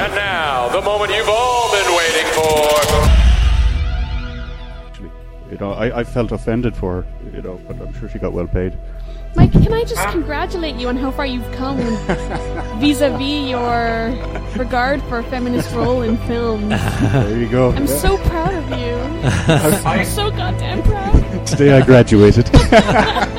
And now, the moment you've all been waiting for. Actually, you know, I, I felt offended for her, you know, but I'm sure she got well paid. Mike, can I just congratulate you on how far you've come vis-a-vis your regard for a feminist role in film? There you go. I'm so proud of you. I'm so goddamn proud. Today I graduated.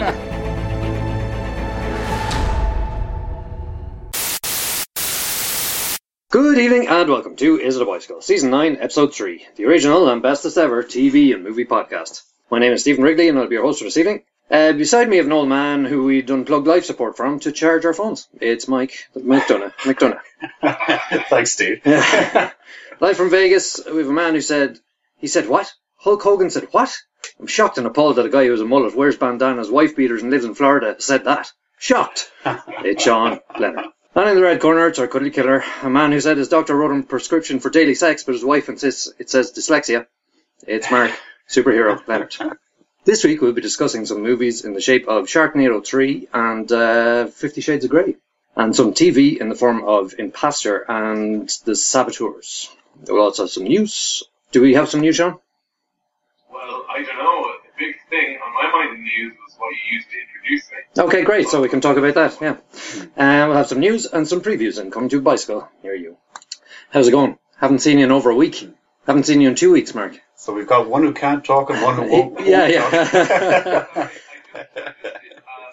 evening and welcome to Is It a Bicycle, Season 9, Episode 3, the original and bestest ever TV and movie podcast. My name is Stephen Wrigley and I'll be your host for this evening. Uh, beside me, I have an old man who we done plug life support from to charge our phones. It's Mike McDonough. McDonough. Thanks, Steve. Live from Vegas, we have a man who said, he said what? Hulk Hogan said what? I'm shocked and appalled that a guy who has a mullet, wears bandanas, wife beaters and lives in Florida said that. Shocked. it's Sean Leonard. And in the red corner, it's our cuddly killer, a man who said his doctor wrote him a prescription for daily sex, but his wife insists it says dyslexia. It's Mark, superhero Leonard. This week we'll be discussing some movies in the shape of Sharknado 3 and uh, Fifty Shades of Grey, and some TV in the form of Impastor and The Saboteurs. We'll also have some news. Do we have some news, Sean? Well, I don't know. The big thing on my mind in the news was what you used to introduce me. Okay, great. So we can talk about that. Yeah, uh, we'll have some news and some previews. And come to bicycle near you. How's it going? Haven't seen you in over a week. Haven't seen you in two weeks, Mark. So we've got one who can't talk and one who won't. Yeah, won't yeah. talk. uh,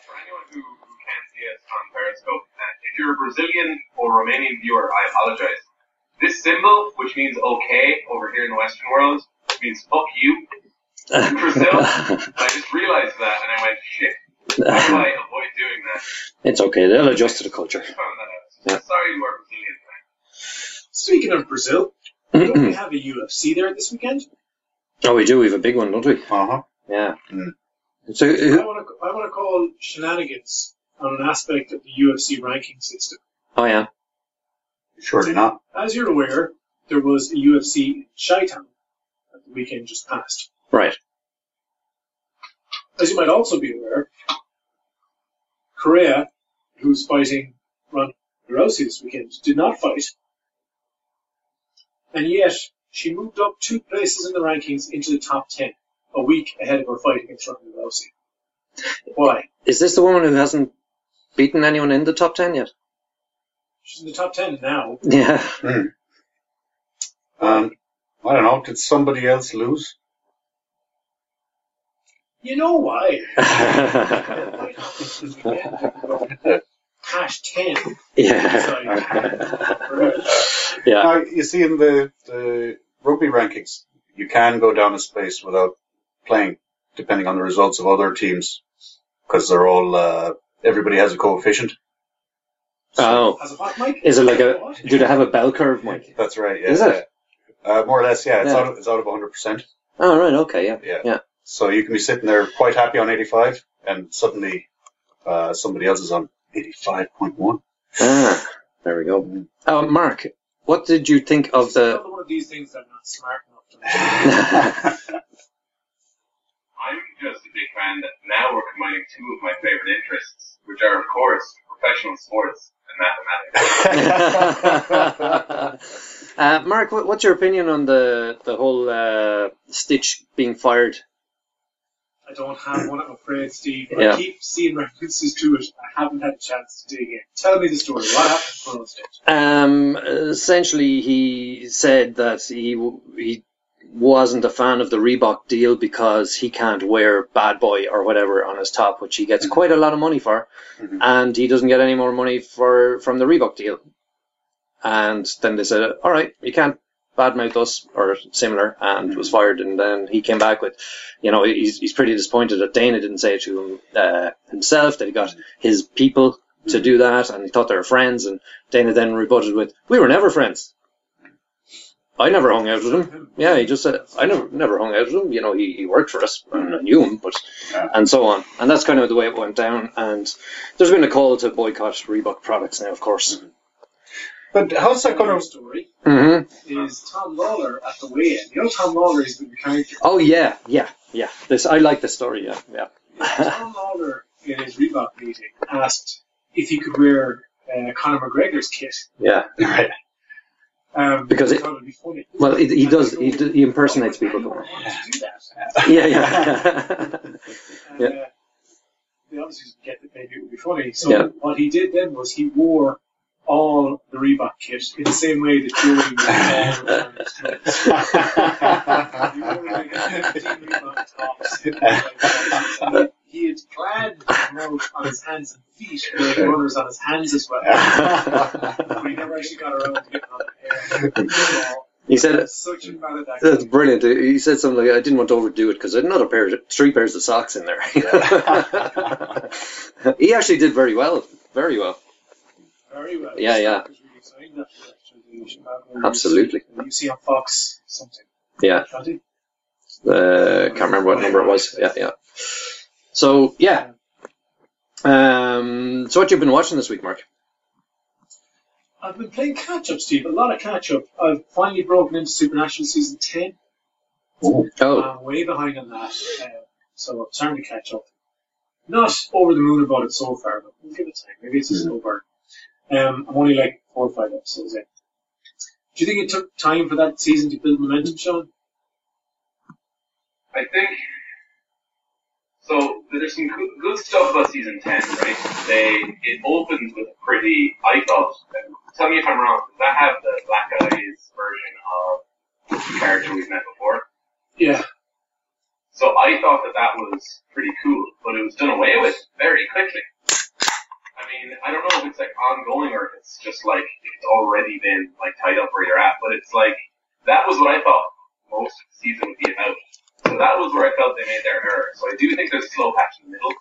for anyone who, who can't see us on Periscope, uh, if you're a Brazilian or Romanian viewer, I apologize. This symbol, which means okay over here in the Western world, means fuck you. In Brazil, I just realized that and I went, shit. How do I avoid doing that? it's okay. They'll adjust to the culture. I found that out. Sorry you are Brazilian. Speaking of Brazil, don't we have a UFC there this weekend? Oh, we do. We have a big one, don't we? Uh-huh. Yeah. Mm. So, I uh, want to I want to call shenanigans on an aspect of the UFC ranking system. oh yeah. Surely not. As you're aware, there was a UFC in Chi-Town at the weekend just passed. Right. As you might also be aware, Correia, who's fighting Ronda Rousey this weekend, did not fight, and yet she moved up two places in the rankings into the top ten, a week ahead of her fight against Ronda Rousey. Why? Is this the woman who hasn't beaten anyone in the top ten yet? She's in the top ten now. Yeah. Hmm. Um, I don't know. Did somebody else lose? You know why? White House this weekend. Hash ten. yeah. yeah. Now, you see in the, the rugby rankings, you can go down a space without playing, depending on the results of other teams, because they're all, uh, everybody has a coefficient. Oh. As a what, Is it like a? What? Do they have a bell curve, Mike? That's right, yeah. Is it? Uh, more or less, yeah. It's, Yeah. Out of, it's out of 100%. Oh right. Okay. Yeah. Yeah. Yeah. So you can be sitting there quite happy on 85, and suddenly uh, somebody else is on 85.1. Ah. There we go. Uh, Mark, what did you think of the? Another one of these things that I'm not smart enough to. I'm just a big fan that now we're combining two of my favorite interests, which are, of course, professional sports and mathematics. uh, Mark, what, what's your opinion on the the whole uh, Stitch being fired? I don't have one, I'm afraid, Steve. But Yeah. I keep seeing references to it. I haven't had a chance to dig in. Tell me the story. What happened to Colonel Stitch? Um, essentially, he said that he he wasn't a fan of the Reebok deal because he can't wear Bad Boy or whatever on his top, which he gets quite a lot of money for, Mhm. and he doesn't get any more money for from the Reebok deal. And then they said, "All right, you can't badmouth us or similar," and was fired. And then he came back with, you know, he's he's pretty disappointed that Dana didn't say it to him uh, himself that he got his people to do that, and he thought they were friends. And Dana then rebutted with, "We were never friends. I never hung out with him. Yeah, he just said I never never hung out with him. You know, he, he worked for us, and I knew him, but Yeah. and so on. And that's kind of the way it went down. And there's been a call to boycott Reebok products now, of course. But how's that going story hmm is Tom Lawlor at the weigh-in. You know Tom Lawlor is the character. Oh yeah, yeah, yeah. This I like the story. Yeah, yeah. Tom Lawlor in his Reebok meeting asked if he could wear uh, Conor McGregor's kit. Yeah. Right. Um, Because it- be funny. Well, he, he And does. He, go, d- he impersonates people. would anyone want to do that?" Yeah, yeah. And, Yeah. uh, they obviously get that maybe it would be funny. So Yeah. what he did then was he wore all the Reebok kit in the same way that Joey wore all the Reebok. He wore like 15 Reebok tops. He had planned to come on his hands and feet, with runners on his hands as well. But he never actually got around to getting on the he said It's such a bad That's brilliant. He said something like, "I didn't want to overdo it because I had another pair, three pairs of socks in there." he actually did very well, very well. Very well. Yeah, yeah. Really exciting, that, actually, the Chicago Absolutely. UC, the UC on Fox something. Yeah, 20? uh, can't remember what number it was. Yeah, yeah. So yeah. Um, so what you've been watching this week, Mark? I've been playing catch up, Steve. A lot of catch up. I've finally broken into Supernatural season 10. Oh, I'm way behind on that. Uh, so I'm starting to catch up. Not over the moon about it so far, but we'll give it time. Maybe it's a slow burn. Um, I'm only like four or five episodes in. Do you think it took time for that season to build momentum, Sean? I think so. There's some good, good stuff about season ten, right? They it opens with a pretty. I thought. Tell me if I'm wrong. Does that have the Black Eyes version of the character we've met before? Yeah. So I thought that that was pretty cool, but it was done away with very quickly. I mean, I don't know if it's like ongoing or if it's just like it's already been like tied up where you're at, but it's like that was what I thought most of the season would be about. So that was where I felt they made their error. So I do think there's a slow patch in the middle,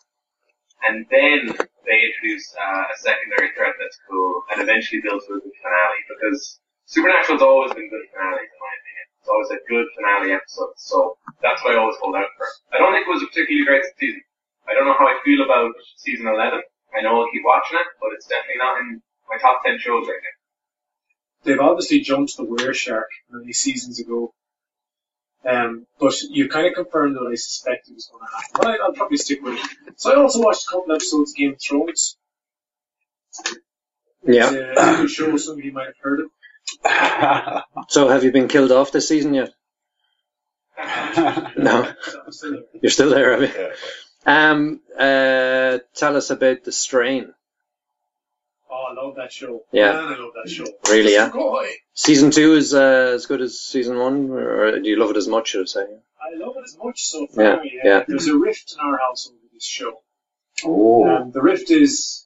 and then they introduce uh, a secondary threat that's cool, and eventually build to good finale because Supernatural's always been good finales in my opinion. It's always a good finale episode, so that's what I always hold out for. I don't think it was a particularly great season. I don't know how I feel about season 11. I know I'll keep watching it, but it's definitely not in my top 10 shows right now. They've obviously jumped the were shark many seasons ago. Um, but you kind of confirmed what I suspected was going to happen. But I, I'll probably stick with it. So I also watched a couple episodes of Game of Thrones. yeah. It's a show some of you might have heard of. So have you been killed off this season yet? No, still you're still there, have you? Um, uh, tell us about the strain. Oh, I love that show. Yeah. Man, I love that show. Really, yeah. Season two is uh, as good as season one, or do you love it as much? Should I say? I love it as much so far. Yeah, Yeah, yeah. There's a rift in our house over this show. Oh. Um, the rift is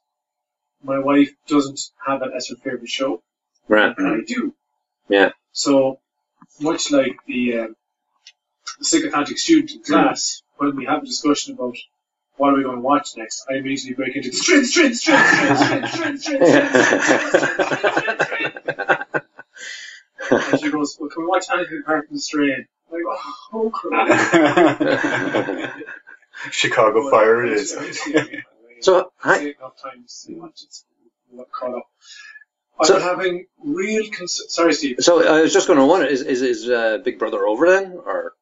my wife doesn't have it as her favorite show, Right. and I do. Yeah. So much like the, um, the sycophantic student in class, when we have a discussion about what are we going to watch next, I immediately break into strength, strength, strength, strength, strength, strength, strength, strength, strength, strength, strength. And she goes, well, can we watch anything apart from the strain? I go, oh, crap. Chicago Fire it is. So, hi- Say enough times to watch it. We'll caught up. I'm So- having real concern. Sorry, Steve. So I was just going to wonder: is is is uh, Big Brother over then, or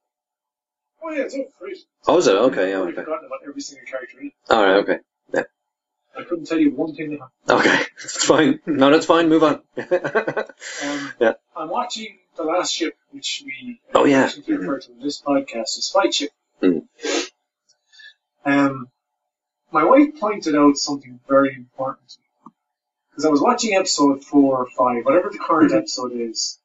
Oh yeah, it's all great. oh, is it? Okay, yeah, I've already okay. forgotten about every single character in it. All right, okay, I couldn't tell you one thing. That okay, it's fine. No, that's fine. Move on. Um, Yeah. I'm watching The Last Ship, which we Oh, yeah. actually refer to in this podcast as Fight Ship. Mm. Um, my wife pointed out something very important to me. Because I was watching episode four or five, whatever the current Mm-hmm. episode is.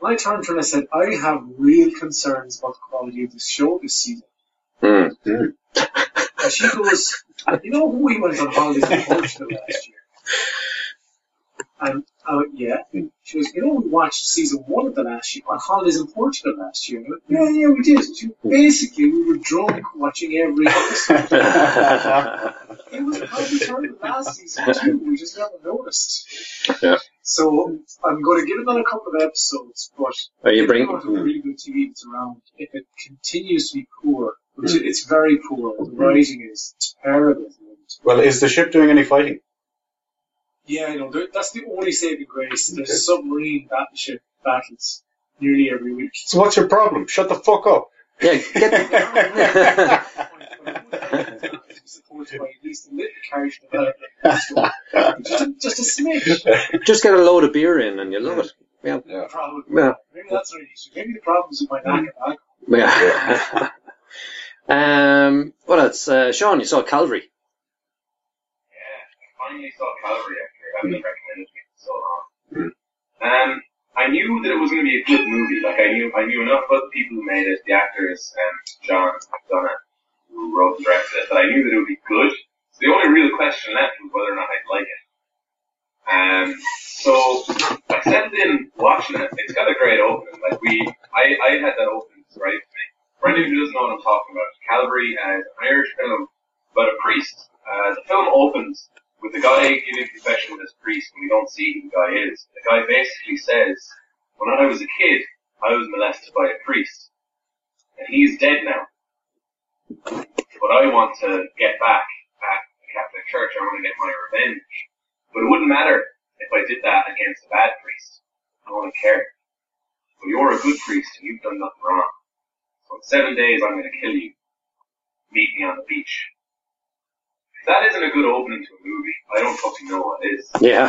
And I turned to her and I said, I have real concerns about the quality of this show this season. Hmm. And she goes, you know who we went on holidays in Portugal last year? And I went, yeah. She goes, you know we watched season one of the last year on holidays in Portugal last year. And I went, yeah, yeah, we did. She, basically, we were drunk watching every episode. It was probably turned last season too. We just never noticed. Yeah. So I'm going to give another couple of episodes, but Are you bringing bring? a really good TV that's around, if it continues to be poor, which it's very poor, the writing is terrible. at the moment. well, is the ship doing any fighting? Yeah, I know. That's the only saving grace. There's submarine battleship battles nearly every week. So what's your problem? Shut the fuck up. Yeah, get. Supported by at least a little character development. Just a, just a smidge. Just get a load of beer in, and you love it. yeah, Yeah. Problem. yeah, Maybe that's not issue. Maybe the problem is with my knack of alcohol. yeah. um, what else? Uh, Sean, you saw Calvary. Yeah, I finally saw Calvary having recommended me so long. Um, I knew that it was going to be a good movie. Like I knew, I knew enough about the people who made it, the actors, and John McDonagh, who wrote and directed it, that I knew that it would be good. So the only real question left was whether or not I'd like it. Um, so I settled in watching it. It's got a great opening. Like we, I, I had that opening right to me. For anyone who doesn't know what I'm talking about, Calvary uh, is an Irish film about a priest. Uh, the film opens with the guy giving confession this priest, and we don't see who the guy is. The guy basically says, "When I was a kid, I was molested by a priest, and he's dead now. But I want to get back at the Catholic Church. I want to get my revenge. But it wouldn't matter if I did that against a bad priest. I wouldn't care. But you're a good priest, and you've done nothing wrong. So in seven days, I'm going to kill you. Meet me on the beach." That isn't a good opening to a movie, I don't fucking know what is. Yeah,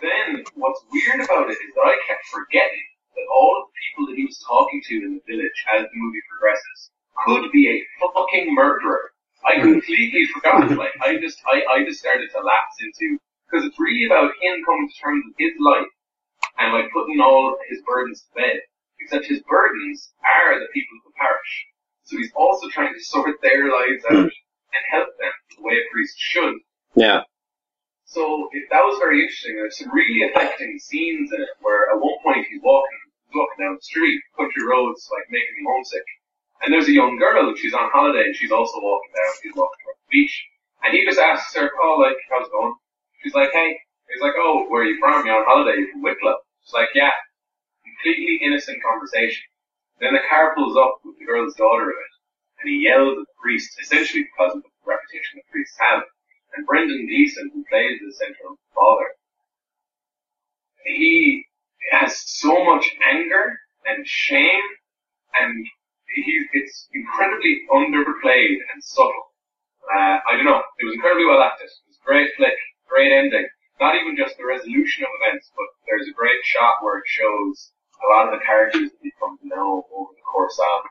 Then, what's weird about it is that I kept forgetting that all of the people that he was talking to in the village as the movie progresses could be a fucking murderer. I hmm. completely forgot. Like, I just, I, I just started to lapse into, because it's really about him coming to terms with his life and like putting all his burdens to bed. Except his burdens are the people of the parish. So he's also trying to sort their lives out and help them the way a priest should. yeah, So it, that was very interesting. There's some really affecting scenes in it where at one point he's walking, walking down the street, country roads, like making him homesick. And there's a young girl, she's on holiday, and she's also walking down, she's walking towards the beach. And he just asks her, oh, like, how's it going? She's like, hey. He's like, oh, where are you from? You're on holiday, you're from Wicklow. She's like, yeah. Completely innocent conversation. Then the car pulls up with the girl's daughter in it, and he yells at the priest, essentially because of the reputation the priests have. And Brendan Gleeson, who plays the central father, he has so much anger and shame, and he, it's incredibly underplayed and subtle. Uh, I don't know. It was incredibly well acted. It was a great flick, great ending. Not even just the resolution of events, but there's a great shot where it shows a lot of the characters that we come to know over the course of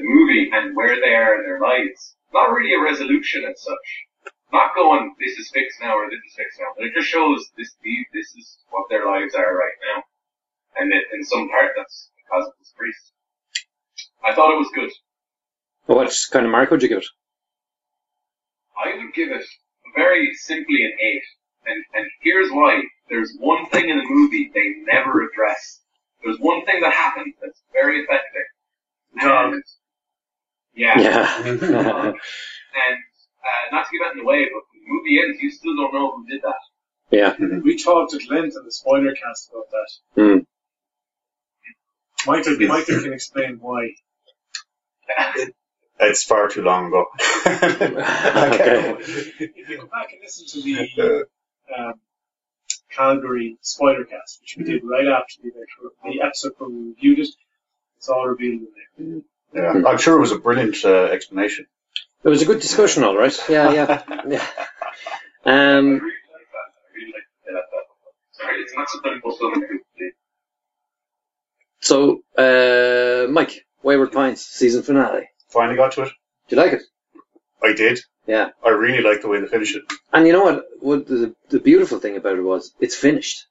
the movie and where they are in their lives. Not really a resolution as such. Not going, this is fixed now or this is fixed now, but it just shows this, these, this is what their lives are right now. And it, in some part that's because of this priest. I thought it was good. what kind of mark would you give it? I would give it very simply an eight. And, and here's why. There's one thing in the movie they never address. There's one thing that happens that's very effective. Dog. And- yeah. Yeah, And uh, not to get that in the way, but the movie ends, you still don't know who did that. yeah, We talked at length in the spoiler cast about that. mm. Michael, Yes. Michael can explain why. It's far too long ago. Okay. If you go back and listen to the um, Calvary spoiler cast, which we did right after the, the episode where we reviewed it, it's all revealed in there. Yeah, I'm sure it was a brilliant uh, explanation. It was a good discussion, all right. Yeah, yeah, yeah. Um, really like that. I really like that. that. Sorry, it's not something most of them could do. so, uh, Mike, Wayward Pines season finale. Finally got to it. Do you like it? I did. Yeah. I really liked the way they finished it. And you know what? What the, the beautiful thing about it was, it's finished.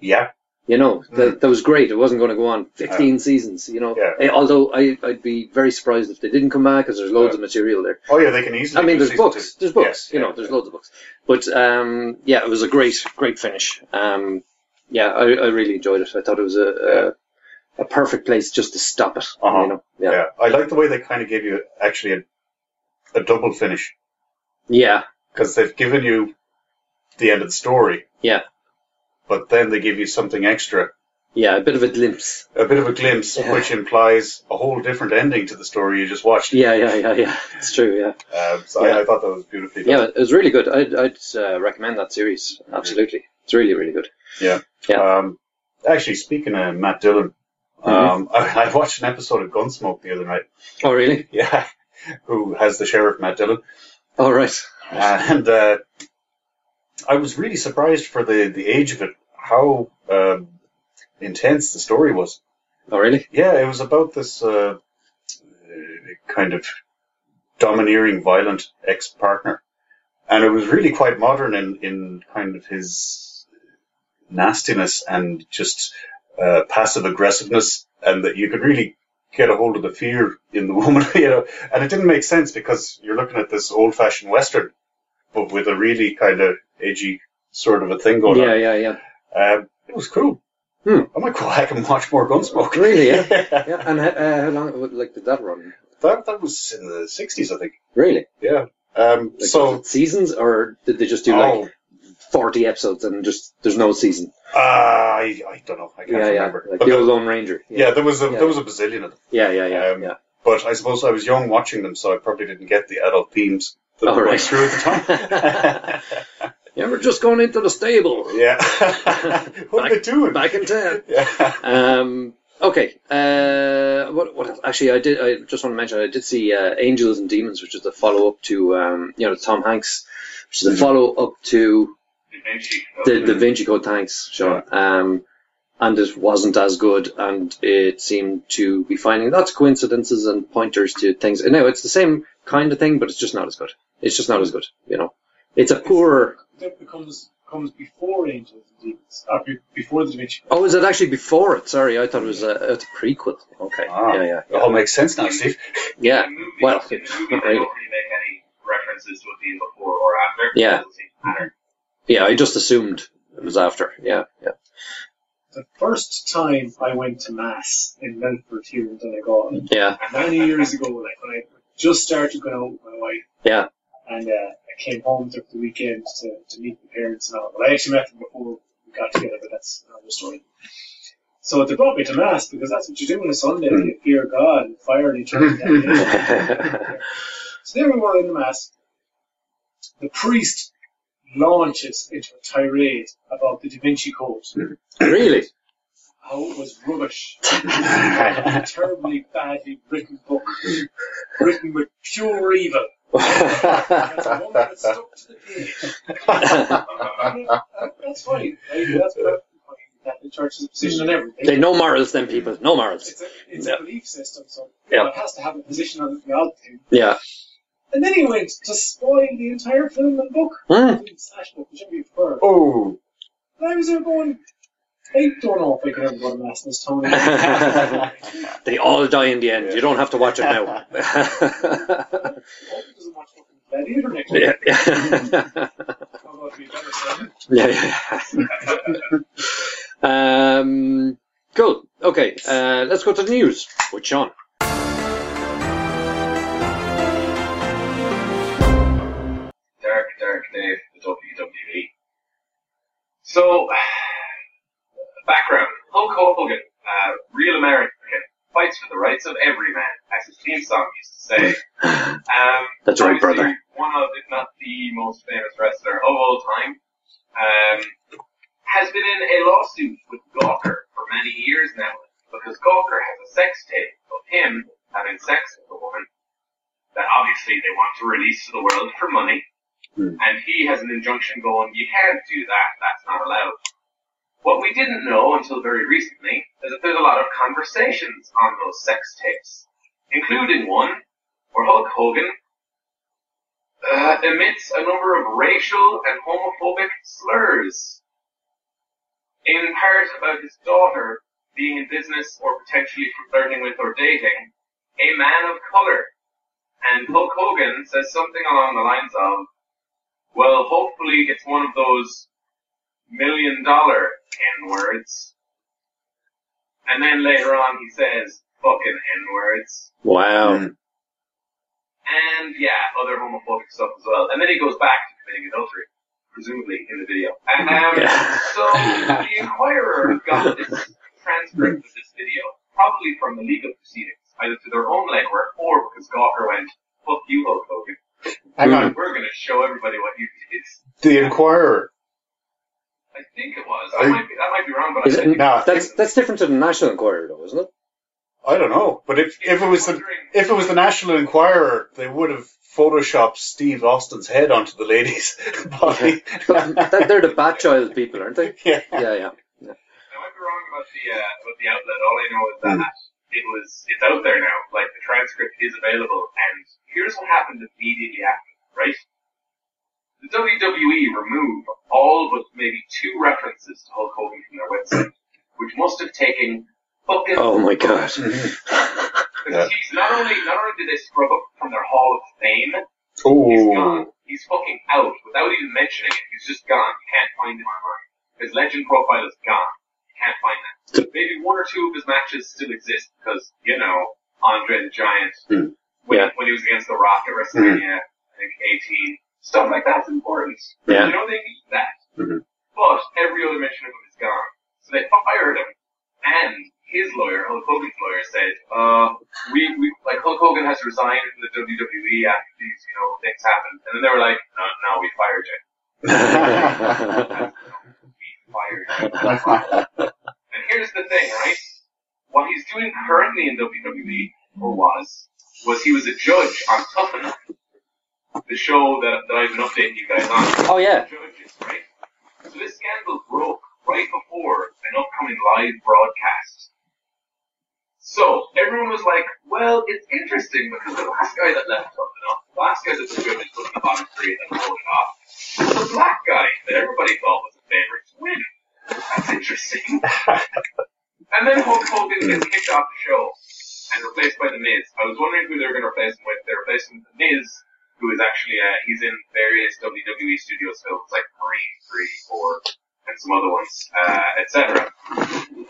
Yeah. You know, that, that was great. It wasn't going to go on 15 seasons, you know. Yeah. Eh, Although I, I'd be very surprised if they didn't come back because there's loads Yeah. of material there. Oh yeah, they can easily. I mean, there's books. two. There's books. Yes, you yeah, know, there's yeah. loads of books. But um, yeah, it was a great, great finish. Um, yeah, I, I really enjoyed it. I thought it was a a, a perfect place just to stop it. Uh-huh. You know, yeah, Yeah, I like the way they kind of gave you actually a, a double finish yeah, because they've given you the end of the story, yeah, but then they give you something extra, yeah. A bit of a glimpse. a bit of a glimpse, Yeah. which implies a whole different ending to the story you just watched. Yeah, yeah, yeah, yeah. It's true. Yeah, Um, so Yeah. I, I thought that was beautifully done. yeah. It was really good. I'd, I'd uh, recommend that series. Absolutely, it's really, really good. Yeah. Yeah. Um, actually, speaking of Matt Dillon, um, I, I watched an episode of Gunsmoke the other night. Oh, really? Yeah. Who has the sheriff Matt Dillon? Oh, right. and uh, I was really surprised for the, the age of it, how um, intense the story was. Oh, really? Yeah, it was about this uh, kind of domineering, violent ex-partner, and it was really quite modern in in kind of his nastiness and just uh, passive aggressiveness, and that you could really get a hold of the fear in the woman, you know. And it didn't make sense because you're looking at this old-fashioned western, but with a really kind of edgy sort of a thing going Yeah, on. Yeah, yeah, yeah. Um, it was cool. Hmm. I might go back and watch more Gunsmoke. Really? Yeah. yeah. And uh, how long? Like, did that run? That that was in the sixties, I think. Really? Yeah. Um, Like, so seasons, or did they just do oh, like forty episodes and just there's no season? uh, I I don't know. I can't yeah, yeah. remember. Like But the old Lone Ranger. yeah, there was a Yeah. there was a bazillion of them. Yeah, yeah, yeah, Um, yeah. But I suppose I was young watching them, so I probably didn't get the adult themes that Oh, were going through at the time. Yeah, we're just going into the stable. yeah. what are Back- they doing? Back in town. Yeah. Um, okay. Uh, what, what else? Actually, I did. I just want to mention I did see uh, Angels and Demons, which is the follow up to um, you know Tom Hanks, which is the follow up to the Da Vinci Code. Thanks, Sean. Um, and it wasn't as good, and it seemed to be finding lots of coincidences and pointers to things. And now it's the same kind of thing, but it's just not as good. It's just not as good. You know, it's a poorer. That becomes comes before Angels and Demons, or before the Da Vinci Code. Oh, is it actually before it? Sorry, I thought it was a, it's a prequel. Okay. Ah, yeah, yeah, It all makes sense now, Steve. yeah. The movie, Well, in the movie, not really. don't really make any references to it being before or after. Yeah. It doesn't seem to matter. Yeah, I just assumed it was after. Yeah, yeah. The first time I went to Mass in Milford here in Donegal, Yeah, many years ago, like when I just started going out with my wife, yeah. And uh, I came home for the weekend to, to meet the parents and all. But I actually met them before we got together, but that's another story. So they brought me to Mass because that's what you do on a Sunday. You fear God and fire each other. so there we were in the Mass. The priest launches into a tirade about the Da Vinci Code. really? How it was rubbish. a terribly badly written book. Written with pure evil. That's a woman that stuck to the page. Uh, That's fine. That's perfectly fine. That the church's position on everything. they no morals, then people. No morals. It's a, it's Yeah. a belief system, so Yeah. it has to have a position on the thing. Yeah. And then he went to spoil the entire film and book. Hmm. Slash book, whichever you prefer. Oh. And I was there going, I don't know if I could ever go to Mass this time. they all die in the end. You don't have to watch it now. hope he doesn't watch fucking Gladiator next week. yeah, yeah. How about we better sermon? yeah, yeah. um, cool. Okay, uh, let's go to the news with Sean. Dark, dark day for the WWE. So, background. Hulk Hogan, uh, real American, fights for the rights of every man, as his theme song used to say. Um, That's right, brother. One of, if not the most famous wrestler of all time, um, has been in a lawsuit with Gawker for many years now, because Gawker has a sex tape of him having sex with a woman that obviously they want to release to the world for money. And he has an injunction going, you can't do that, that's not allowed. What we didn't know until very recently is that there's a lot of conversations on those sex tapes, including one where Hulk Hogan uh, emits a number of racial and homophobic slurs, in part about his daughter being in business or potentially flirting with or dating a man of color. And Hulk Hogan says something along the lines of, well, hopefully it's one of those million dollar N words. And then later on he says, fucking N words. Wow. And yeah, other homophobic stuff as well. And then he goes back to committing adultery, presumably in the video. And, um, Yeah. so the Inquirer got this transcript of this video, probably from the legal proceedings, either to their own legwork or because Gawker went, fuck you, Hulk Hogan. Hang on. We're gonna show everybody what you did. The Inquirer. I think it was. I I- might be, that might be wrong, but Is I it, think No, that's that's different to the National Enquirer, though, isn't it? I don't know. But if, if it was the if it was the National Enquirer, they would have photoshopped Steve Austin's head onto the lady's body. But that- they're the Bat Child people, aren't they? yeah. Yeah, yeah. I might be wrong about the uh, about the outlet. All I know is that it was it's out there now. Like the transcript is available, and here's what happened immediately after. Right, the WWE removed all but maybe two references to Hulk Hogan from their website, which must have taken fucking. Oh my god. Because he's not only not only did they scrub up from their Hall of Fame, he's Oh, gone. He's fucking out without even mentioning it. He's just gone. You can't find him online. His legend profile is gone. You can't find that. Maybe one or two of his matches still exist because you know Andre the Giant Hmm. when, Yeah. when he was against The Rock at WrestleMania, I think 18. Stuff like that's important. Yeah. You know they need that. Mhm. But every other mention of him is gone. So they fired him, and his lawyer, Hulk Hogan's lawyer, said, uh, we, we, like, Hulk Hogan has resigned from the WWE after these, you know, things happened. And then they were like, no, no, we fired you. We fired you. And here's the thing, right? What he's doing currently in WWE, or was, was he was a judge on Tough Enough, the show that, that I've been updating you guys on. Oh yeah. Judges, right? So this scandal broke right before an upcoming live broadcast. So everyone was like, well, it's interesting because the last guy that left Tough Enough, the last guy that the judges put in the bottom three and then voted off, was the black guy that everybody thought was a favorite to win. That's interesting. And then Hulk Hogan gets kicked off the show and replaced by The Miz. I was wondering who they were going to replace him with. They replaced him with The Miz, who is actually, uh, he's in various WWE Studios films like Marine 3, 4, and some other ones, uh, etc.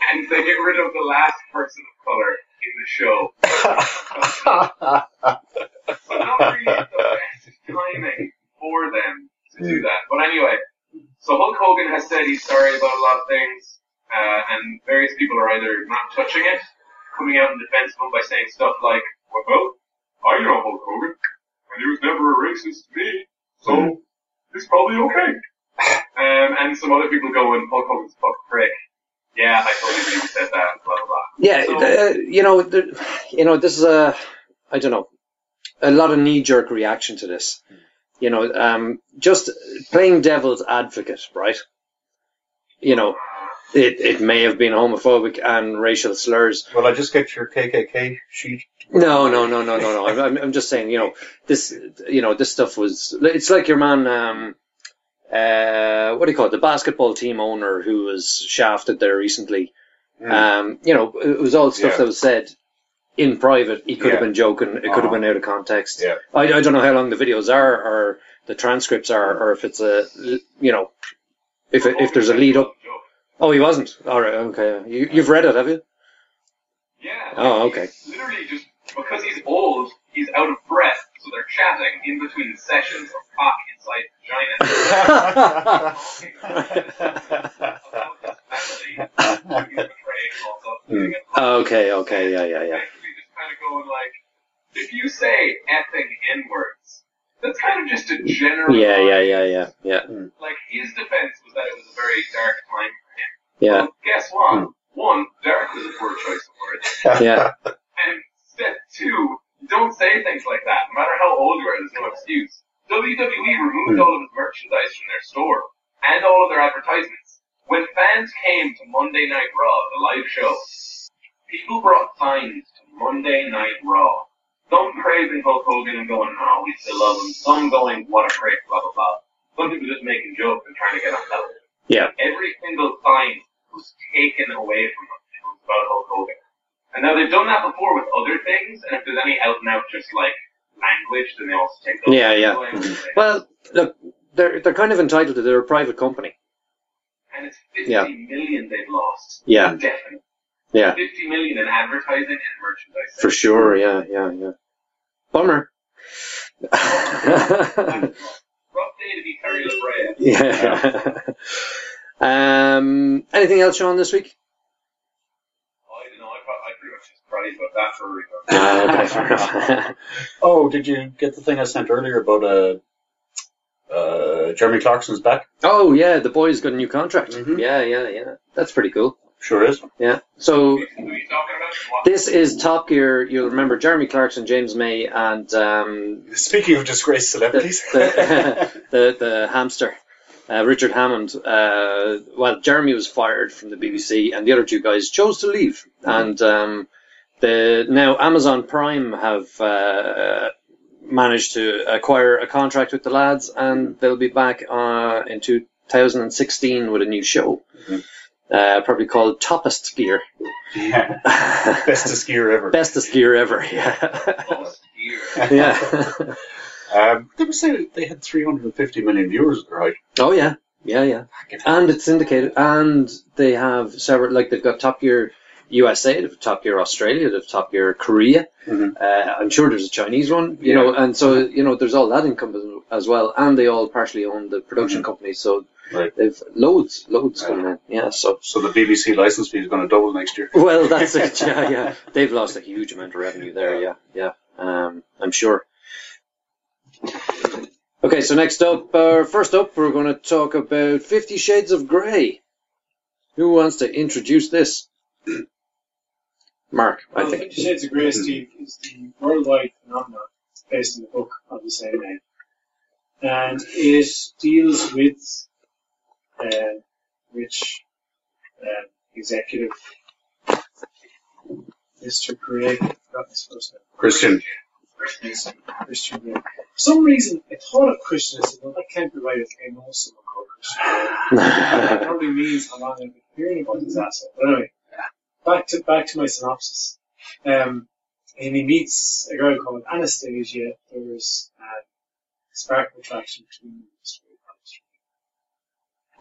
And they get rid of the last person of color in the show. so not really the best timing for them to do that. But anyway, so Hulk Hogan has said he's sorry about a lot of things, uh, and various people are either not touching it, coming out in defense of him by saying stuff like, what well, I know Hulk Hogan, and he was never a racist to me, so he's probably okay. Um, and some other people going, Hulk Hogan's a fucking prick. Yeah, I totally agree with that, blah, blah, blah. Yeah, So- uh, you know, there, you know, this is a, I don't know, a lot of knee-jerk reaction to this. You know, um, just playing devil's advocate, right? You know, it, it may have been homophobic and racial slurs. Will I just get your KKK sheet? No, no, no, no, no, no. I'm- I'm, just saying, you know, this, you know, this stuff was, it's like your man, um, uh, what do you call it? The basketball team owner who was shafted there recently. Um, you know, it was all stuff Yeah. that was said in private. He could have been joking. It could have Uh-huh. been out of context. Yeah. I, I don't know how long the videos are or the transcripts are or if it's a, you know, if if there's a lead up. Oh, he wasn't. All right. Okay. You, you've read it, have you? Yeah. Oh, okay. Literally just because he's old, he's out of breath, so they're chatting in between sessions of cock inside vagina. About his family, who he's betrayed and all sorts of things. okay. Okay. Yeah. Yeah. Yeah. Just kind of going like, if you say effing n words, that's kind of just a general. Yeah. Yeah. Yeah. Yeah. Yeah. Like his defense was that it was a very dark time. Yeah. Well, guess what? One, dark was a poor choice of words. Yeah. And step two, don't say things like that. No matter how old you are, there's no excuse. WWE removed hmm. all of his merchandise from their store and all of their advertisements. When fans came to Monday Night Raw, the live show, people brought signs to Monday Night Raw. Some praising Hulk Hogan and going, oh, we still love him. Some going, what a prick, blah, blah, blah. Some people just making jokes and trying to get on television. Yeah. Every single sign was taken away from them. Was about Hulk Hogan. And now they've done that before with other things, and if there's any out and out just like language, then they also take those Yeah, yeah. Well, look, they're they're kind of entitled to. They're a private company. and it's fifty Yeah. million they've lost. Yeah. Definitely. Yeah, 50 million in advertising and merchandise. for sure. Yeah, yeah, yeah. Bummer. Rough day to be Terry Bollea. yeah. Um. Anything else, Sean, this week? I don't know, I, I pretty much just cried about that for a. Uh, okay. Oh, did you get the thing I sent earlier about uh, uh, Jeremy Clarkson's back? oh yeah, the boy's got a new contract. Mhm. Yeah, yeah, yeah. That's pretty cool. Sure is. Yeah. So Who are you talking about? What? this is Top Gear. You'll remember Jeremy Clarkson, James May, and um, Speaking of disgraced the, celebrities. the, the the hamster. Uh, Richard Hammond. Uh, well, Jeremy was fired from the BBC, and the other two guys chose to leave. And um, the now Amazon Prime have uh, managed to acquire a contract with the lads, and they'll be back uh, in 2016 with a new show. Uh, probably called Toppest Gear. Yeah. Bestest gear ever. Bestest gear ever, yeah. Yeah. Um, they were saying they had 350 million viewers, right? oh, yeah. Yeah, yeah. And it's syndicated, and they have several, like they've got Top Gear USA, they've Top Gear Australia, they've Top Gear Korea. Mhm. Uh, I'm sure there's a Chinese one, you Yeah. know, and so, you know, there's all that income as well, and they all partially own the production Mhm. company, so Right. they've loads, loads coming in. Yeah, so. So the BBC license fee is going to double next year. Well, that's it. Yeah, yeah. They've lost a huge amount of revenue there. Yeah, yeah. Um, I'm sure. Okay, so next up, uh, first up, we're going to talk about Fifty Shades of Grey. Who wants to introduce this? Mark, I think. Fifty Shades of Grey, Steve, is the worldwide phenomenon based on the book of the same name. And it deals with uh, rich uh, executive Mr. Grey, forgot his first. Christian. Christian, Christian Grey. For some reason, I thought of Christian. I said, well, that can't be right. I think I know someone called Christian. that probably means how long I've been hearing about this asset. But anyway, back to back to my synopsis. Um, and he meets a girl called Anastasia. There's a spark of attraction between them. It's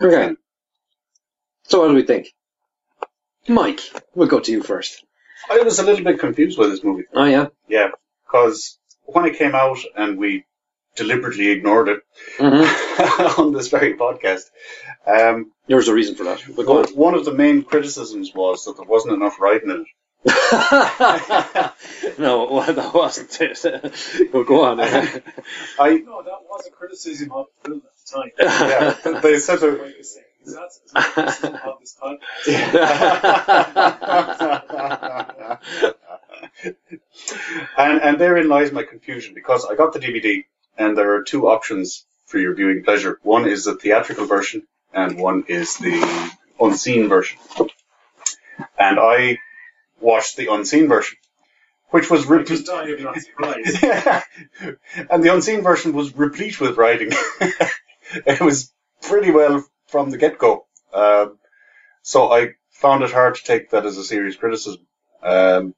very okay. So what do we think? Mike, we'll go to you first. I was a little bit confused by this movie. Oh yeah. Yeah, because when it came out and we deliberately ignored it hmm on this very podcast, um, There was a reason for that. But one one of the main criticisms was that there wasn't enough writing in it. no, well, that wasn't it. but go on. it. I No, that was a criticism of the film at the time. yeah, they said that. Like That's a criticism of this podcast. And and therein lies my confusion because I got the DVD and there are two options for your viewing pleasure. One is the theatrical version and one is the unseen version. And I watched the unseen version, which was replete. just died of not surprised. and the unseen version was replete with writing. it was pretty well from the get go. Um, so I found it hard to take that as a serious criticism. Um,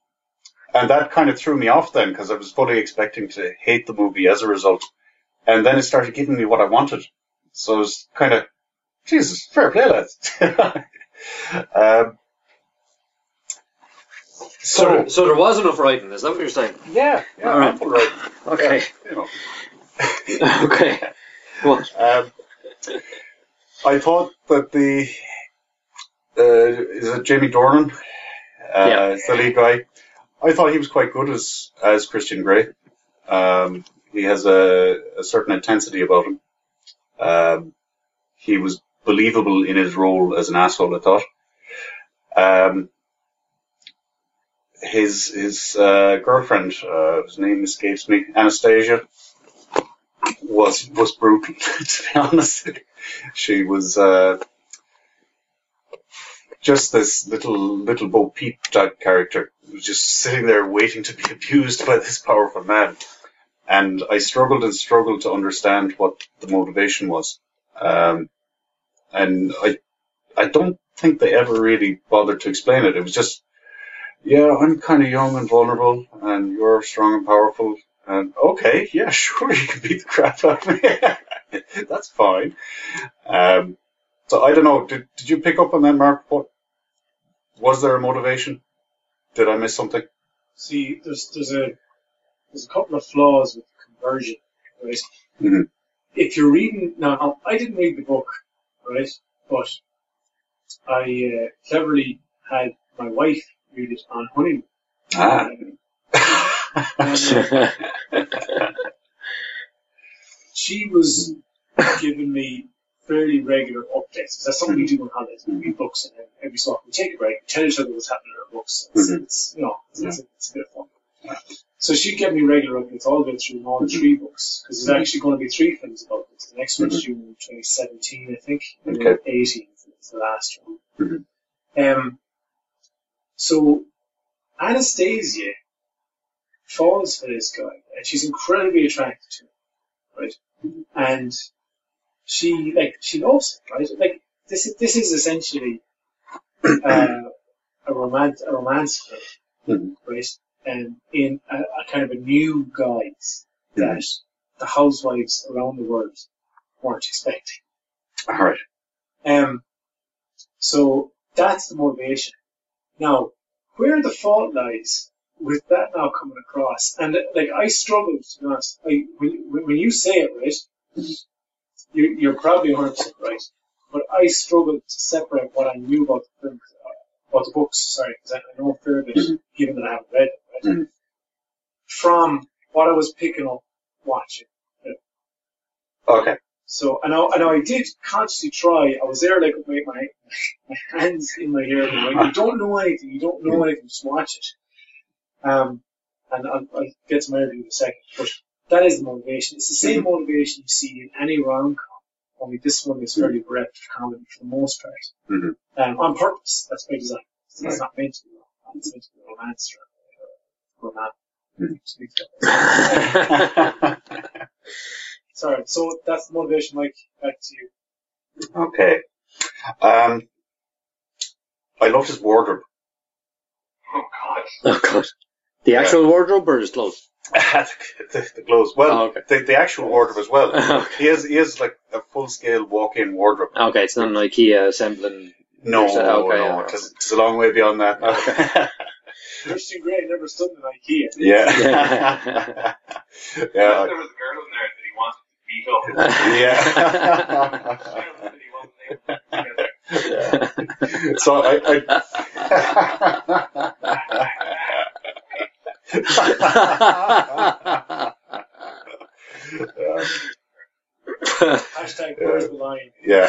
and that kind of threw me off then because I was fully expecting to hate the movie as a result. And then it started giving me what I wanted. So I was kind of, Jesus, fair play, lads. um, So, so, so there was enough writing, is that what you're saying? yeah, yeah, All right. right. Okay. You know. okay. Well, Um, I thought that the uh, is it Jamie Dornan? Uh, Yeah. is the lead guy. I thought he was quite good as as Christian Grey. Um, he has a, a certain intensity about him. Um, he was believable in his role as an asshole. I thought. Um, his his uh, girlfriend, uh, whose name escapes me, Anastasia, was was brutal. to be honest, she was uh, just this little little Bo Peep type character, who's just sitting there waiting to be abused by this powerful man. And I struggled and struggled to understand what the motivation was. Um, and I I don't think they ever really bothered to explain it. It was just, yeah, I'm kind of young and vulnerable, and you're strong and powerful, and okay, yeah, sure, you can beat the crap out of me. That's fine. Um, so I don't know. Did did you pick up on that, Mark? What was there a motivation? Did I miss something? See, there's there's a there's a couple of flaws with conversion, right? Mhm. If you're reading now, I didn't read the book, right? But I uh, cleverly had my wife read it on honeymoon. Ah. She was giving me fairly regular updates. 'cause That's something we do on holidays. We read books and every so often we take a break, we tell each other what's happening in our books. It's, Mhm. it's you know, it's, it's, it's a bit of fun. So she'd give me regular updates all the way through all mm-hmm. three books because there's mm-hmm. actually going to be three films about this. The next one's mm-hmm. due in 2017, I think. And Okay. 18 is the last one. Um, so Anastasia falls for this guy, and she's incredibly attracted to him, right? And she like she loves it, right? Like this is this is essentially uh, a romance a romance film, Mhm. right? And in a, a kind of a new guise that the housewives around the world weren't expecting. All right. Um, so that's the motivation. Now, where the fault lies with that now coming across, and like I struggle to be honest. I, when, when when you say it, right, you, you're probably 100 percent right. But I struggled to separate what I knew about the film, uh, about the books. Sorry, because I know a fair bit, given that I haven't read them, right, Mhm. from what I was picking up watching. Okay. So, and I, and I did consciously try. I was there like with my, my, hands in my hair. going, Like, you don't know anything. You don't know anything. Just watch it. Um, and I'll, I'll get to my review in a second. But that is the motivation. It's the same motivation you see in any rom-com. Only this one is fairly bereft of comedy for the most part. Mhm. Um, on purpose. That's by design. It's Right. not meant to be. It's meant to be a romance or, or romance. Sorry. So that's the motivation, Mike. Back to you. okay. Um, I love his wardrobe. Oh god. Oh god. The actual wardrobe or his clothes? the, the, the clothes. Well, Oh, okay. the, the actual wardrobe as well. Okay. He has he has like a full scale walk in wardrobe. Okay, it's not an IKEA uh, assembling. No, Okay, no, yeah. it's, it's a long way beyond that. Christian Grey never stood in IKEA. yeah, Yeah. There was a girl in there that he wanted to beat up. yeah. that he wasn't able to get there. so I, I Yeah. Hashtag where's the line? Yeah.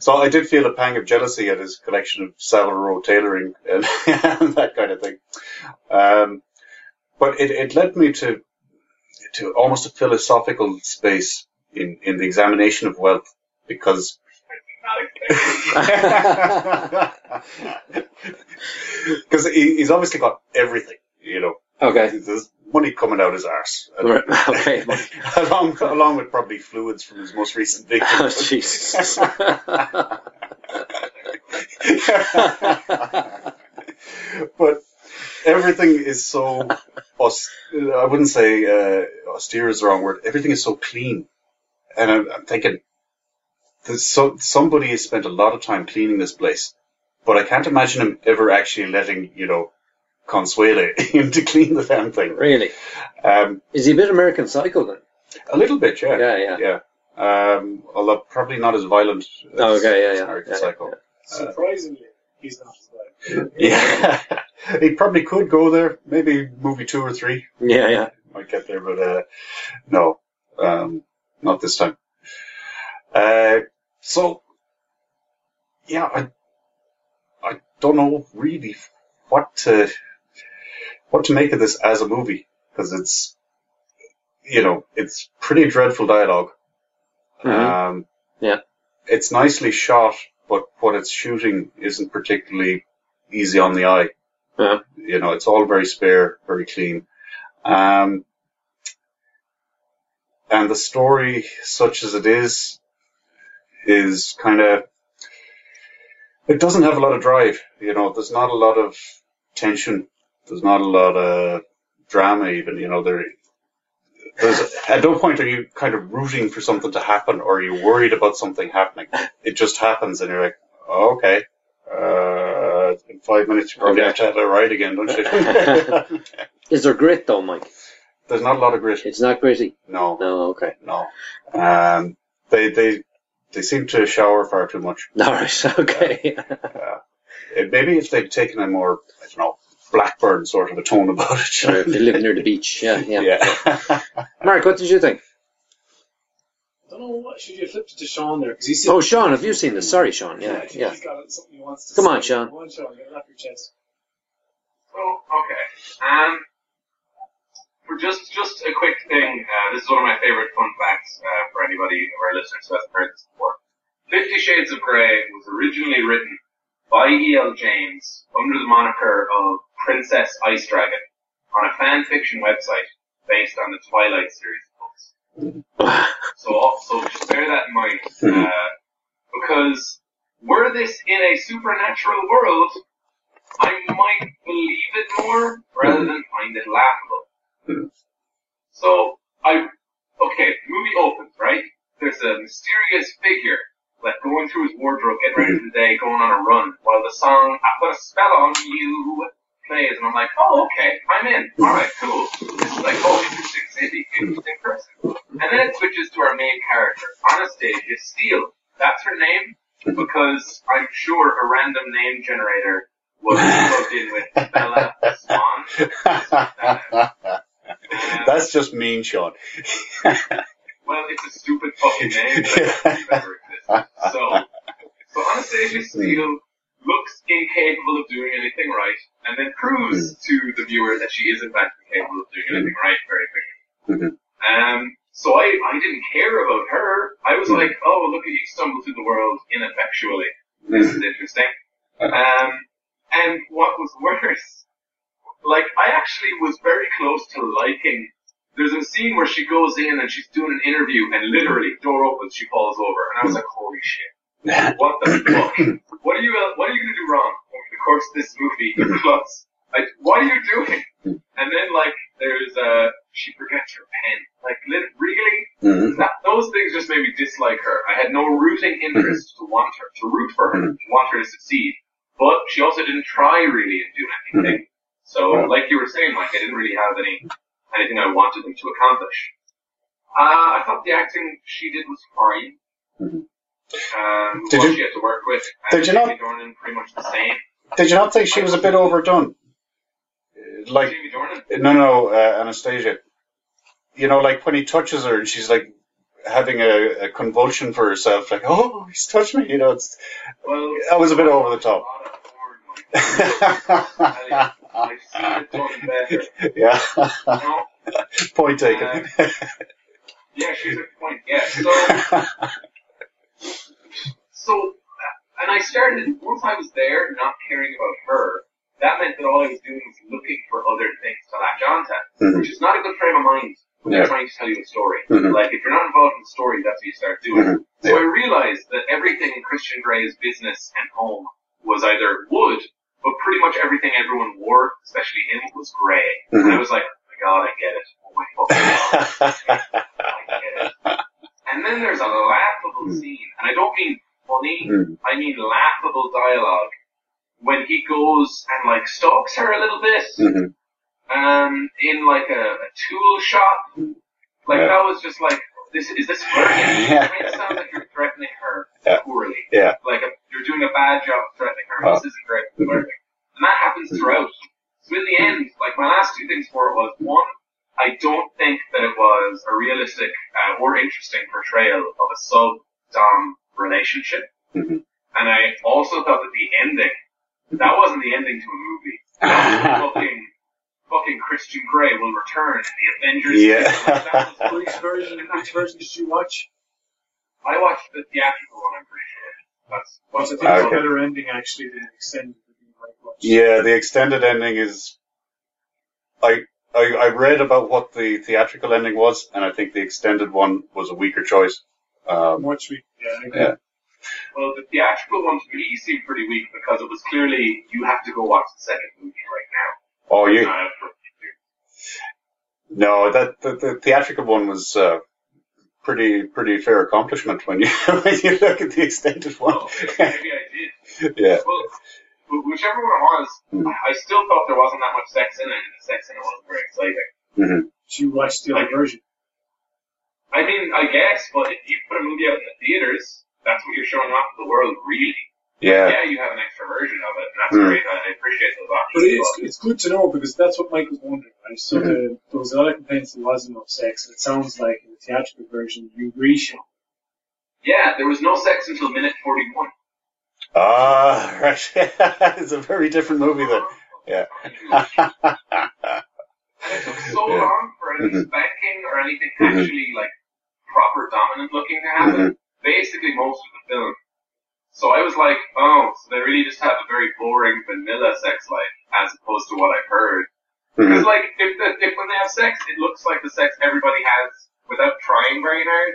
So I did feel a pang of jealousy at his collection of Savile Row tailoring and, that kind of thing. Um, but it, it led me to to almost a philosophical space in, in the examination of wealth because. because he, he's obviously got everything, you know. okay. There's money coming out his arse. Right, okay. along, along with probably fluids from his most recent victim. Oh, Jesus. but everything is so aus- I wouldn't say uh, austere is the wrong word. Everything is so clean, and I'm, I'm thinking so somebody has spent a lot of time cleaning this place, but I can't imagine him ever actually letting you know Consuela in to clean the damn thing. really? Um, Is he a bit American Psycho then? a little bit, yeah, Yeah, yeah. yeah. Um, although probably not as violent. As, Oh, okay, yeah, as yeah, American yeah, Psycho. Surprisingly, he's not as bad. Yeah, he probably could go there. Maybe movie two or three Yeah, yeah. might get there, but uh, no, um, not this time. Uh, so, yeah, I, I don't know really what to what to make of this as a movie because it's, you know, it's pretty dreadful dialog Mhm. Um, Yeah. it's nicely shot, but what it's shooting isn't particularly easy on the eye. Yeah. You know, it's all very spare, very clean. Um, and the story, such as it is, is kind of, it doesn't have a lot of drive. You know, there's not a lot of tension. There's not a lot of drama even, you know, there, there's, at no point are you kind of rooting for something to happen or are you worried about something happening. It just happens and you're like, oh, okay, uh, it's five minutes, you probably Okay. have to have a ride again, don't you? Is there grit though, Mike? There's not a lot of grit. It's not gritty. No, No, okay. no. Um, they, they, they seem to shower far too much. All right, okay. Uh, it- maybe if they'd taken a more, I don't know, Blackburn sort of a tone about it. Sure, if you live near the beach, yeah, yeah. yeah. Mark, what did you think? I don't know what should you flip it to Sean there because he's Oh, Sean, have you seen this? Sorry, Sean. I Yeah, think yeah. He's got something he wants to Come say. on, Sean. Come on, Sean. Get it off your chest. Oh, okay. Um, for just just a quick thing, uh, this is one of my favorite fun facts uh, for anybody of our listeners who hasn't heard this before. Fifty Shades of Grey was originally written by E.L. James under the moniker of Princess Ice Dragon on a fan fiction website based on the Twilight series books. So, so just bear that in mind, uh, because were this in a supernatural world, I might believe it more rather than find it laughable. So I, okay, the movie opens, right? There's a mysterious figure like going through his wardrobe, getting ready for the day, going on a run, while the song "I Put a Spell on You" plays, and I'm like, oh, okay, I'm in. All right, cool. This is like, oh, interesting city, interesting person. And then it switches to our main character, Anastasia Steele. That's her name because I'm sure a random name generator was plugged in with Bella Swan. That's just mean, Sean. Well, it's a stupid fucking name. But it never existed. So, so Anastasia hmm. Steele looks incapable of doing anything right, and then proves hmm. to the viewer that she is in fact incapable of doing hmm. anything right very quickly. Um, so I, I didn't care about her. I was like, oh, look at you stumble through the world ineffectually. This is interesting. Um, and what was worse, like, I actually was very close to liking there's a scene where she goes in and she's doing an interview and literally door opens, she falls over, and I was like, holy shit. What the fuck? What are you, uh, what are you gonna do wrong over the course of this movie? Plus, like, what are you doing? And then like, there's, uh, she forgets her pen. Like, really? Mhm. That, those things just made me dislike her. I had no rooting interest to want her, to root for her, to want her to succeed. But she also didn't try really and do anything. So, like you were saying, like, I didn't really have any, anything I wanted them to accomplish. Uh, I thought the acting she did was fine. Um, Did you- she had to work with. did you not- Dornan pretty much the same. Did you not think she was a bit overdone? Uh, Like, Jamie no, no, uh, Anastasia. You know, like when he touches her and she's like having a, a convulsion for herself, like, oh, he's touched me. You know, it's, Well, that was a bit over the top. a lot of porn, like, I've seen it done better. yeah. You know? Point taken. Yeah, she's a point. Yeah, so so, and I started once I was there, not caring about her. That meant that all I was doing was looking for other things to latch onto, Mhm. which is not a good frame of mind when Yeah. you're trying to tell you a story. Mhm. Like if you're not involved in the story, that's what you start doing. Mhm. So I realized that everything in Christian Grey's business and home was either wood, but pretty much everything everyone wore, especially him, was grey. And I was like, oh my god, I get it. Oh my fucking god. I get it. And then there's a laughable scene, and I don't mean funny, Mm. I mean laughable dialogue, when he goes and like stalks her a little bit, Mhm. um, in like a, a tool shop. Like Yeah. that was just like, this is this flirting? I mean, it sounds like you're threatening Yeah. poorly. Yeah. Like a, you're doing a bad job of threatening her. Oh. This isn't great flirting. And that happens throughout. So in the end, like my last two things for it was one, I don't think that it was a realistic uh, or interesting portrayal of a sub-dom relationship. Mhm. And I also thought that the ending, that wasn't the ending to a movie. Fucking, fucking Christian Grey will return, in the Avengers. Yeah. That Which version, which version did you watch? I watched the theatrical one, I'm pretty sure. That's Because what's I a Okay. better ending actually than the extended that you. Yeah, the extended ending is. I, I I read about what the theatrical ending was, and I think the extended one was a weaker choice. Um, Much we, yeah, I. Yeah. Well, the theatrical one to me seemed pretty weak because it was clearly you have to go watch the second movie right now. oh, you Not no, that the, the theatrical one was uh, pretty pretty fair accomplishment when you when you look at the extended one. Oh, maybe I did. yeah, Well, whichever one it was, Hmm. I still thought there wasn't that much sex in it, and the sex in it wasn't very exciting. hmm Did you watch the other version? I mean, I guess, but if you put a movie out in the theaters, that's what you're showing off to the world, really. Yeah, Yeah, you have an extra version of it, and that's Hmm. great. I appreciate those But it's, it's good to know because that's what Mike was wondering, right? So Mm-hmm. the, there was a lot of complaints there wasn't enough sex, and it sounds like in the theatrical version you agree, Sean. Yeah, there was no sex until minute 41. ah, right. it's a very different movie then. Yeah. It took so long for for any Mhm. spanking or anything Mhm. actually like proper dominant looking to happen. Basically, most of the film. So I was like, oh, so they really just have a very boring vanilla sex life as opposed to what I've heard. Because Mhm. like, if, the, if when they have sex, it looks like the sex everybody has without trying very hard.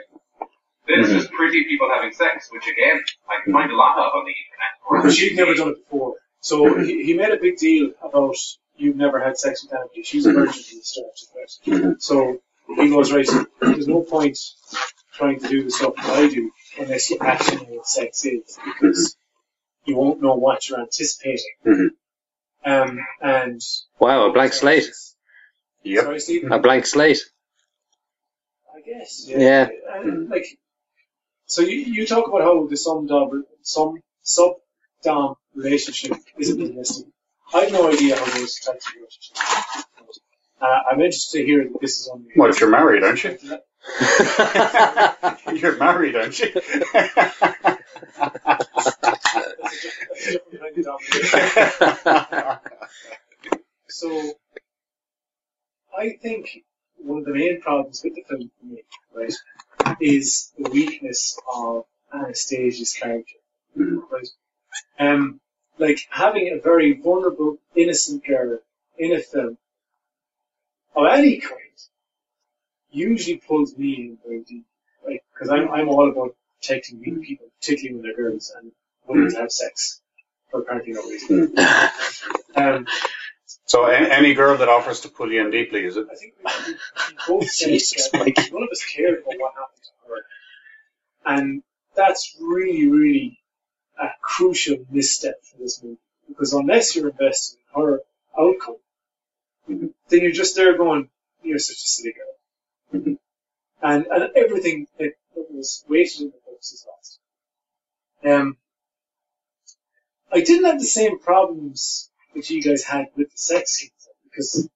Then it's Mhm. just pretty people having sex, which again, I can find a lot of on the internet. Or But she'd never done it before. So he, he made a big deal about you've never had sex with anybody. She's a virgin from the start. Right? So he goes, right, there's no point trying to do the stuff that I do unless you actually know what sex is because you won't know what you're anticipating. Mhm. Um, and Wow, a blank slate. Yep. Sorry, Stephen? A blank slate. I guess. Yeah. And, like, so you, you talk about how the sum dom, some sub dom relationship isn't realistic. I have no idea how those types of relationships. Uh, I'm interested to hear that this is on. Well, if you're married, aren't you? You're married, aren't you? So, I think one of the main problems with the film for me, right, is the weakness of Anastasia's character, right? Um, like having a very vulnerable, innocent girl in a film of any kind usually pulls me in very deep, right? Because I'm I'm all about protecting weak people, particularly when they're girls and women to have sex for apparently no reason. Um, so a- any girl that offers to pull you in deeply, is it? I think we, we, we both said Jesus, that Mike. none of us cared about what happened to her. And that's really, really a crucial misstep for this movie. Because unless you're invested in her outcome, Mhm. then you're just there going, you're such a silly girl. And, and everything that, that was weighted in the books is lost. Um, I didn't have the same problems that you guys had with the sex scenes because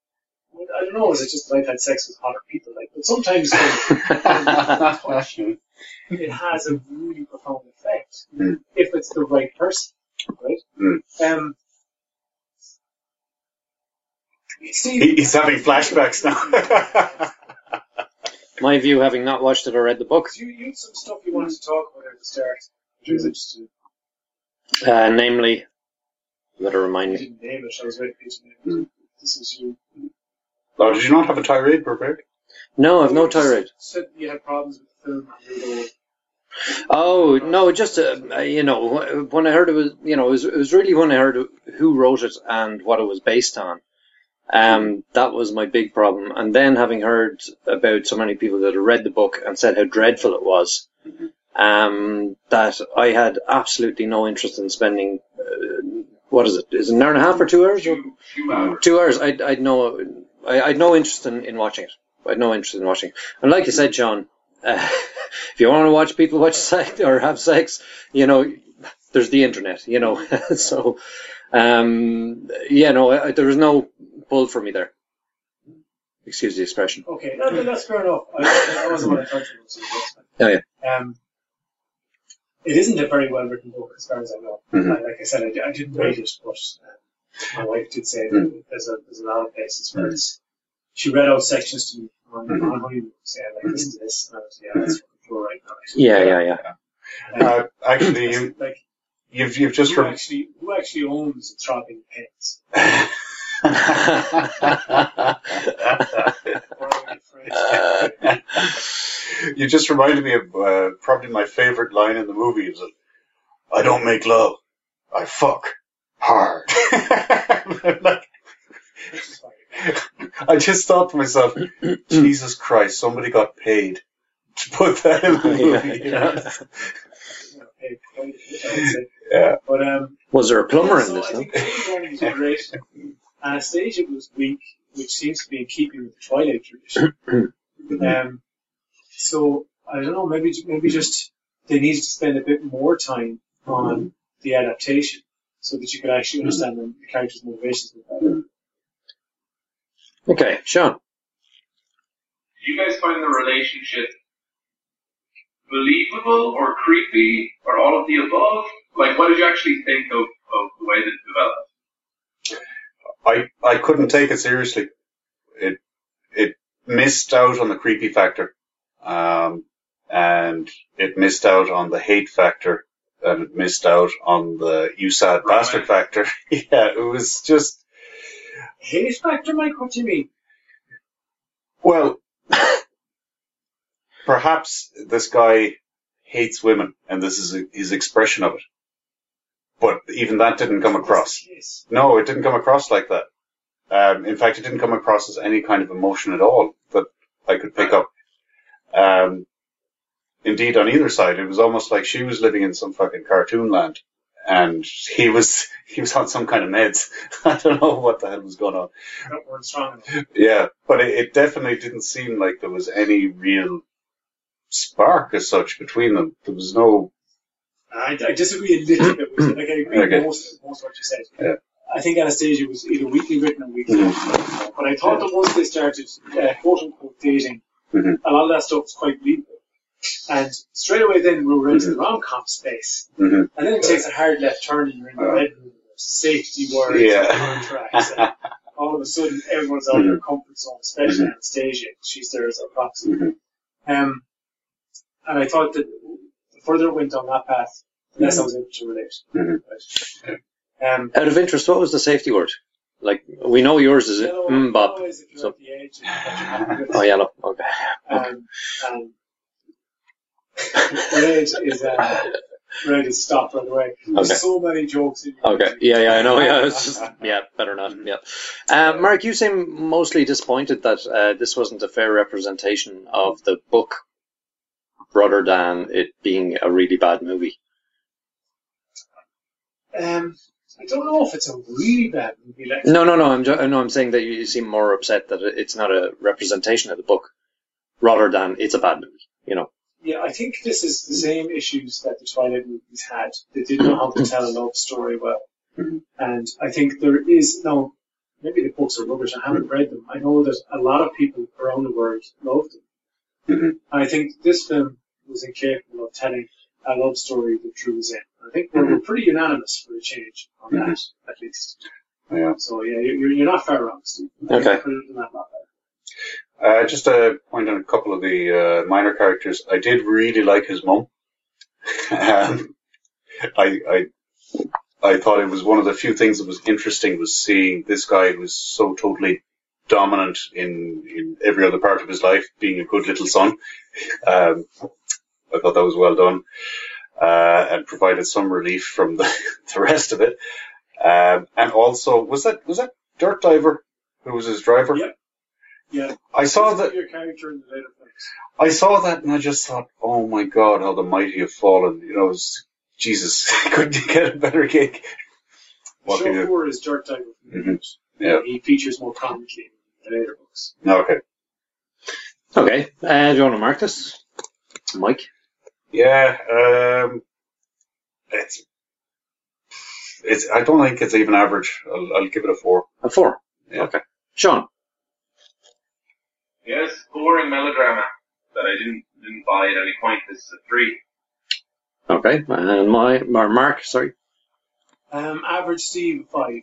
I don't know, is it just that I've had sex with hotter people? Like, but sometimes when touch you, it has a really profound effect Mm. if it's the right person, right? Mm. Um, Steve, He- He's having flashbacks now. My view, having not watched it or read the book, you, you had some stuff you wanted to talk about at the start, which was interested in. uh, namely, you gotta remind You me. didn't name it, I was waiting for you to name it. This is you. oh, did you not have a tirade prepared? No, I've no You just tirade. Said you had problems with the film. you were Oh no, just uh, you know when I heard it was you know it was, it was really when I heard who wrote it and what it was based on. Um, that was my big problem. And then having heard about so many people that had read the book and said how dreadful it was, um, that I had absolutely no interest in spending. Uh, what is it? Is it an hour and a half or two hours? Two, two hours. Two hours. I'd, I'd no, I, I'd no interest in, in watching it. I'd no interest in watching. it. And like you said, John, uh, if you want to watch people watch sex or have sex, you know, there's the internet, you know. so, um, yeah, no, I, there was no pull from me there. Excuse the expression. Okay, no, no, that's fair enough. I, that wasn't what I thought you were saying. Oh, yeah. Um, it isn't a very well written book, as far as I know. Mhm. Like, like I said, I, I didn't read it, but uh, my wife did say that there's a there's a lot of places where it's. She read out sections to me on, Mhm. on honeymoon, saying like, "Listen to this," and I was, "Yeah, that's fucking cool right now." Yeah, yeah, yeah. Uh, actually, you, like, you've you've just who rem- actually who actually owns the throbbing pens? you just reminded me of uh, probably my favorite line in the movie is that I don't make love, I fuck hard. Like, I just thought to myself, Jesus Christ, somebody got paid to put that in the movie. you know? You know, hey, quite a bit, I would say. Yeah. But um, Was there a plumber in so this? I No? think Jamie Dornan was great. Anastasia was weak, which seems to be in keeping with the Twilight tradition. um, so I don't know, maybe maybe just they needed to spend a bit more time on the adaptation so that you could actually understand the, the character's motivations better. Okay, Sean. Do you guys find the relationship believable or creepy or all of the above? Like, what did you actually think of, of the way that it developed? I I couldn't take it seriously. It it missed out on the creepy factor, um, and it missed out on the hate factor, and it missed out on the you sad bastard factor. yeah, it was just Hate factor, Mike? What do you mean? well, perhaps this guy hates women, and this is his expression of it. But even that didn't come across. No, it didn't come across like that. Um, in fact, it didn't come across as any kind of emotion at all that I could pick up. Um, indeed, on either side, it was almost like she was living in some fucking cartoon land, and he was he was on some kind of meds. I don't know what the hell was going on. Yeah, but it, it definitely didn't seem like there was any real spark as such between them. There was no. I, I disagree a little bit with you. Like, I agree Okay. with most, most of what you said. Yeah. I think Anastasia was either weakly written or weakly Mhm. But I thought that once they started uh, quote unquote dating, Mhm. a lot of that stuff was quite believable. And straight away then we were into Mm-hmm. the rom com space. Mhm. And then it takes a hard left turn and you're in the bedroom, there's safety words, Yeah. contracts, and all of a sudden everyone's out of their comfort zone, especially Anastasia. She's there as a proxy. Um, and I thought that further went on that path, the less I was able to relate. Mhm. Right. Um, Out of interest, what was the safety word? Like we know yours is yellow mm, Bob. always So- at the edge, and what you're happy with. Oh, yellow. Okay. Um, um, red is uh, red is stop right away. There's Okay. so many jokes in Okay. Yeah, yeah, I know. Yeah, it's just yeah, better not. Yeah. Um, Mark, you seem mostly disappointed that uh, this wasn't a fair representation of the book, rather than it being a really bad movie. Um, I don't know if it's a really bad movie. Like, No, no, no. I'm no, I'm saying that you seem more upset that it's not a representation of the book, rather than it's a bad movie. You know. Yeah, I think this is the same issues that the Twilight movies had. They didn't know how to tell a love story well. And I think there is, no, maybe the books are rubbish. I haven't read them. I know that a lot of people around the world loved them. I think this film was incapable of telling a love story that drew us in. I think we're, we're pretty unanimous for a change on that, at least. Yeah. So yeah, you're, you're not far wrong, Steve. Okay. Put it in that lot. Uh, just to point on a couple of the uh, minor characters, I did really like his mum. um, I, I, I thought it was one of the few things that was interesting was seeing this guy who was so totally dominant in, in every other part of his life, being a good little son. Um, I thought that was well done, uh, and provided some relief from the, the rest of it. Um, and also, was that was that Dirt Diver who was his driver? Yeah. Yeah. I saw that. Your character in the later films. I saw that and I just thought, oh my god, how the mighty have fallen. You know, it's, Jesus, couldn't you get a better gig? What can Show you? four is Dirt Diver. Mhm. Yeah. He features more prominently in the later books. Okay. Okay. Uh, do you want to mark this, Mike? Yeah, um, it's, it's, I don't think it's even average. I'll, I'll give it a four. A four. Yeah. Okay. Sean. Yes, boring melodrama that I didn't didn't buy at any point. This is a three. Okay. And my, my Mark. Sorry. Um, average Steve five.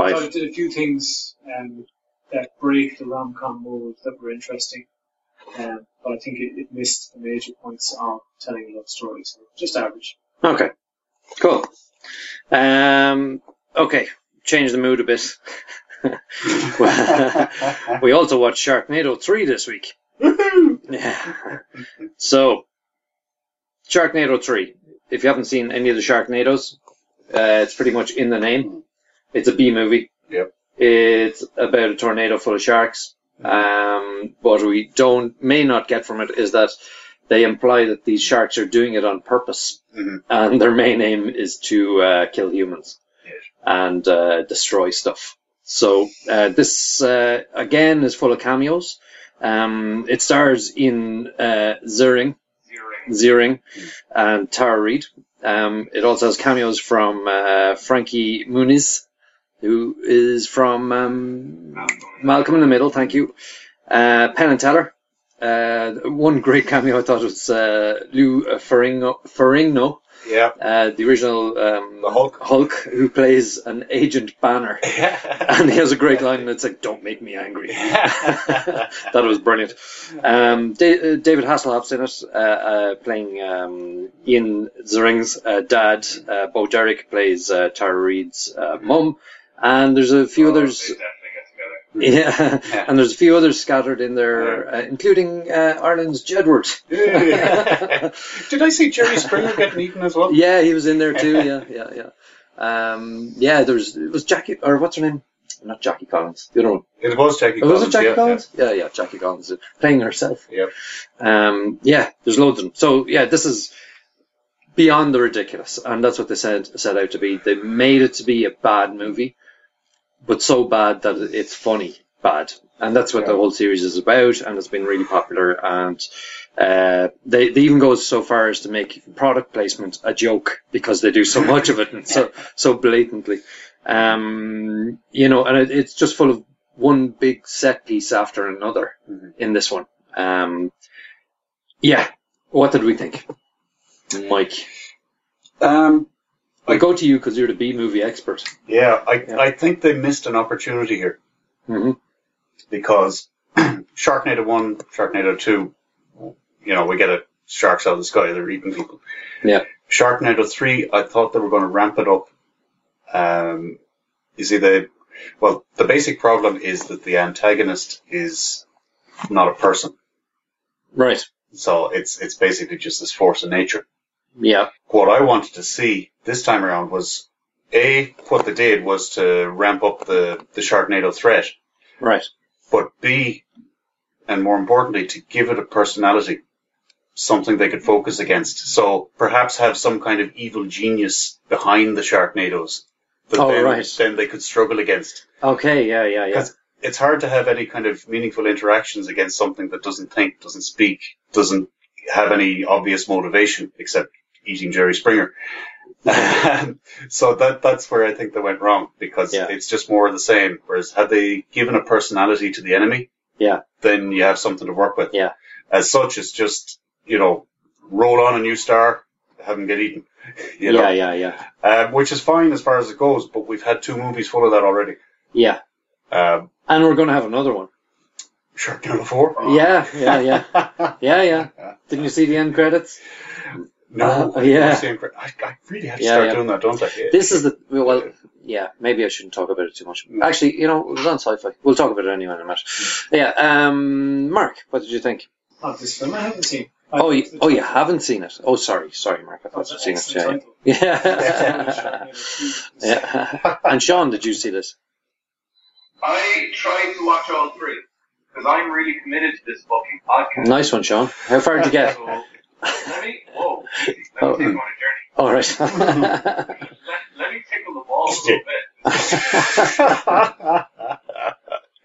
I thought it did a few things um, that break the rom com mold that were interesting. Um, but I think it, it missed the major points of telling a love story. So just average. Okay. Cool. Um. Okay. Change the mood a bit. we also watched Sharknado 3 this week. Yeah. So, Sharknado 3. If you haven't seen any of the Sharknados, uh, it's pretty much in the name. It's a B movie. Yep. It's about a tornado full of sharks. Um, what we don't may not get from it is that they imply that these sharks are doing it on purpose, Mhm. and their main aim is to uh, kill humans Yes. and uh, destroy stuff. So uh, this uh, again is full of cameos. Um, it stars in uh, Ziering, Ziering and Tara Reid. Um, it also has cameos from uh, Frankie Muniz, who is from um, Malcolm in the Middle. Thank you. Uh, Penn and Teller. Uh, one great cameo I thought was uh, Lou Ferrigno, Ferrigno Yeah. Uh, the original um, The Hulk. Hulk, who plays an Agent Banner. and he has a great line that's like, "Don't make me angry." that was brilliant. Um, Da- uh, David Hasselhoff's in it, uh, uh, playing um, Ian Ziering's uh, dad. Uh, Bo Derek plays uh, Tara Reid's uh, mum, and there's a few Oh, others. They definitely get together. Yeah, and there's a few others scattered in there, uh, including uh, Ireland's Jedward. Did I see Jerry Springer getting eaten as well? Yeah, he was in there too. Yeah, yeah, yeah. Um, yeah, there was it was Jackie or what's her name? Not Jackie Collins. Other one. It was Jackie Oh, Collins. was it Jackie yeah, Collins? Yeah. yeah, Jackie Collins playing herself. Yeah. Um, yeah, there's loads of them. So yeah, this is beyond the ridiculous, and that's what they said set out to be. They made it to be a bad movie, but so bad that it's funny bad, and that's what the whole series is about. And it's been really popular, and uh, they they even go so far as to make product placement a joke because they do so much of it and so so blatantly. Um, you know, and it, it's just full of one big set piece after another in this one. Um, yeah, what did we think, Mike? Um, I go to you because you're the B movie expert. yeah, I, Yeah. I think they missed an opportunity here hmm because Sharknado 1, Sharknado 2, you know, we get a sharks out of the sky, they're eating people. Yeah. Sharknado 3, I thought they were going to ramp it up. Um, you see, the, well, the basic problem is that the antagonist is not a person. Right. So it's, it's basically just this force of nature. Yeah. what I wanted to see this time around was A, what they did was to ramp up the, the Sharknado threat, Right. but B, and more importantly, to give it a personality, something they could focus against. So perhaps have some kind of evil genius behind the Sharknadoes that Oh, then, right. then they could struggle against. Okay. Yeah. Yeah. Yeah. Because it's hard to have any kind of meaningful interactions against something that doesn't think, doesn't speak, doesn't have any obvious motivation except eating Jerry Springer. so that that's where I think they went wrong because Yeah. it's just more of the same. Whereas had they given a personality to the enemy, Yeah. then you have something to work with. Yeah. As such, it's just you know roll on a new star, have him get eaten. You know, Yeah. Yeah. Yeah. um, which is fine as far as it goes. But we've had two movies full of that already. Yeah. Um, And we're going to have another one. Sharknado Four. Yeah. Yeah. Yeah. Yeah. Yeah. Didn't you see the end credits? No, Uh, yeah. I, I really have to Yeah, start yeah. doing that, don't I? This is the well, yeah. Maybe I shouldn't talk about it too much. Actually, you know, it was on sci-fi. We'll talk about it anyway in a minute. Yeah. Um, Mark, what did you think? Of this film, I haven't seen. Oh, you, oh, you haven't seen it. Oh, sorry, sorry, Mark. I thought That's you'd seen it. excellent Yeah. Yeah. yeah. And Sean, did you see this? I tried to watch all three because I'm really committed to this fucking podcast. Nice one, Sean. How far did you get? So, let me, whoa, easy. let Oh. take you on a journey. All right. Let, let me tickle the ball a little bit.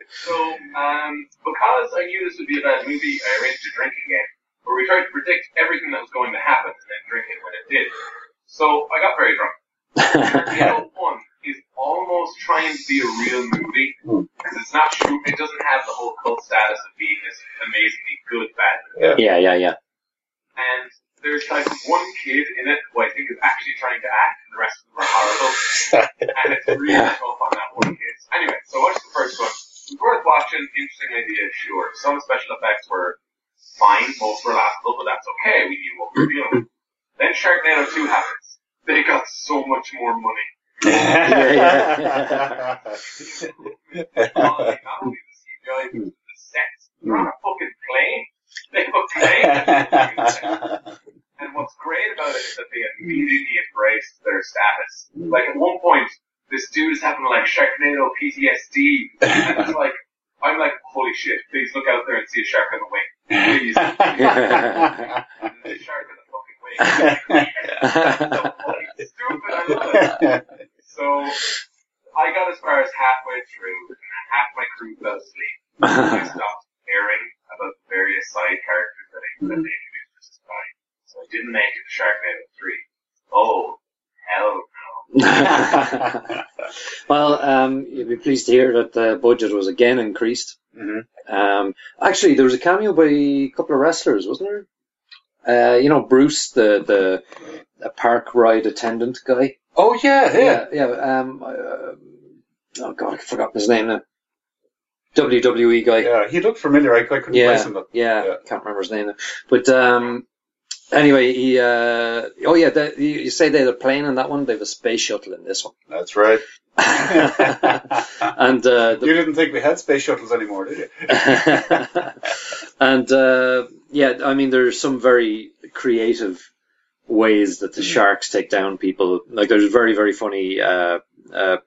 So, um, because I knew this would be a bad movie, I arranged a drinking game where we tried to predict everything that was going to happen and then drink it when it did. So I got very drunk. Sharknado 1 is almost trying to be a real movie because it's not true. It doesn't have the whole cult status of being this amazingly good bad movie. yeah, yeah, yeah. And there's like one kid in it who I think is actually trying to act, and the rest of them are horrible. and it's really Yeah. tough on that one kid. Anyway, so watch the first one. Worth watching. Interesting idea, sure. Some special effects were fine. Most were laughable, but that's okay. We knew what we were dealing with. Then Sharknado 2 happens. They got so much more money. yeah. Not only not only the CGI, but the sets. They're on a fucking plane. They a plane. And what's great about it is that they immediately embrace their status. Like at one point, this dude is having like Sharknado PTSD, and it's like, I'm like, holy shit! Please look out there and see a shark on the wing. Please, and a shark on the fucking wing. so fucking stupid. I love it. So I got as far as halfway through, and half my crew fell asleep. I stopped caring about the various side characters that they, that they introduced to society. So I didn't make it to Sharknado 3. Oh, hell no. well, um, you'll be pleased to hear that the budget was again increased. Mhm. Um, actually, there was a cameo by a couple of wrestlers, wasn't there? Uh, you know, Bruce, the the a park ride attendant guy. Oh yeah, yeah. yeah. yeah um, uh, oh god, I forgot his name now. WWE guy. Yeah, he looked familiar. I, I couldn't place him. But yeah, Yeah. can't remember his name. Now. But um, anyway, he. Uh, oh yeah, the, you, you say they had a plane in that one. They have a space shuttle in this one. that's right. and uh, the, you didn't think we had space shuttles anymore, did you? and uh, yeah, I mean, there's some very creative ways that the sharks take down people. Like there's a very very funny uh, uh,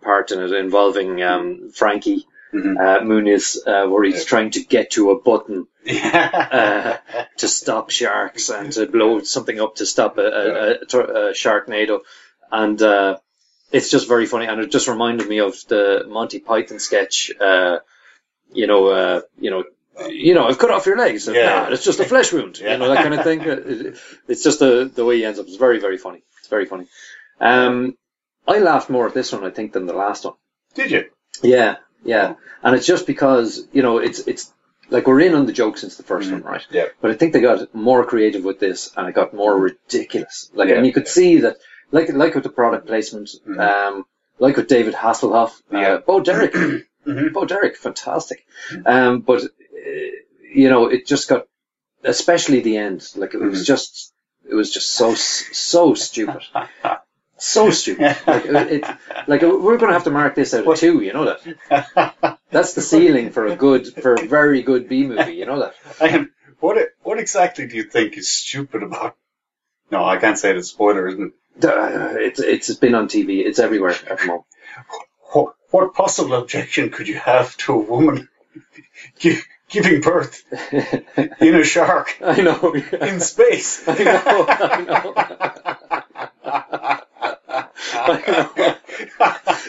part in it involving um, Frankie Mhm. uh, Muniz, uh, where he's trying to get to a button Yeah. to stop sharks and to blow something up to stop a, a, a, a sharknado, and uh, it's just very funny. And it just reminded me of the Monty Python sketch. Uh, you know, uh, you know, you know, I've cut off your legs. Yeah. Nah, it's just a flesh wound. Yeah. You know that kind of thing. It's just the the way he ends up. It's very very funny. It's very funny. Um, I laughed more at this one, I think, than the last one. Did you? Yeah, yeah, and it's just because you know it's it's like we're in on the joke since the 1st one, right? Yeah. But I think they got more creative with this, and it got more ridiculous. Like, Yeah. and you could see that, like like with the product placement, Mhm. um, like with David Hasselhoff, Yeah. uh, Bo Derek, Mhm. Bo Derek, fantastic. Um, but uh, you know, it just got, especially the end, like it was Mhm. just, it was just so so stupid. So stupid. Like, it, like we're going to have to mark this out of two. You know that. That's the ceiling for a good, for a very good B movie. You know that. And what what exactly do you think is stupid about? No, I can't say it's a spoiler, isn't it? Uh, It's it's been on TV. It's everywhere at the moment. What, what possible objection could you have to a woman gi- giving birth in a shark I know. in space? I know. I know.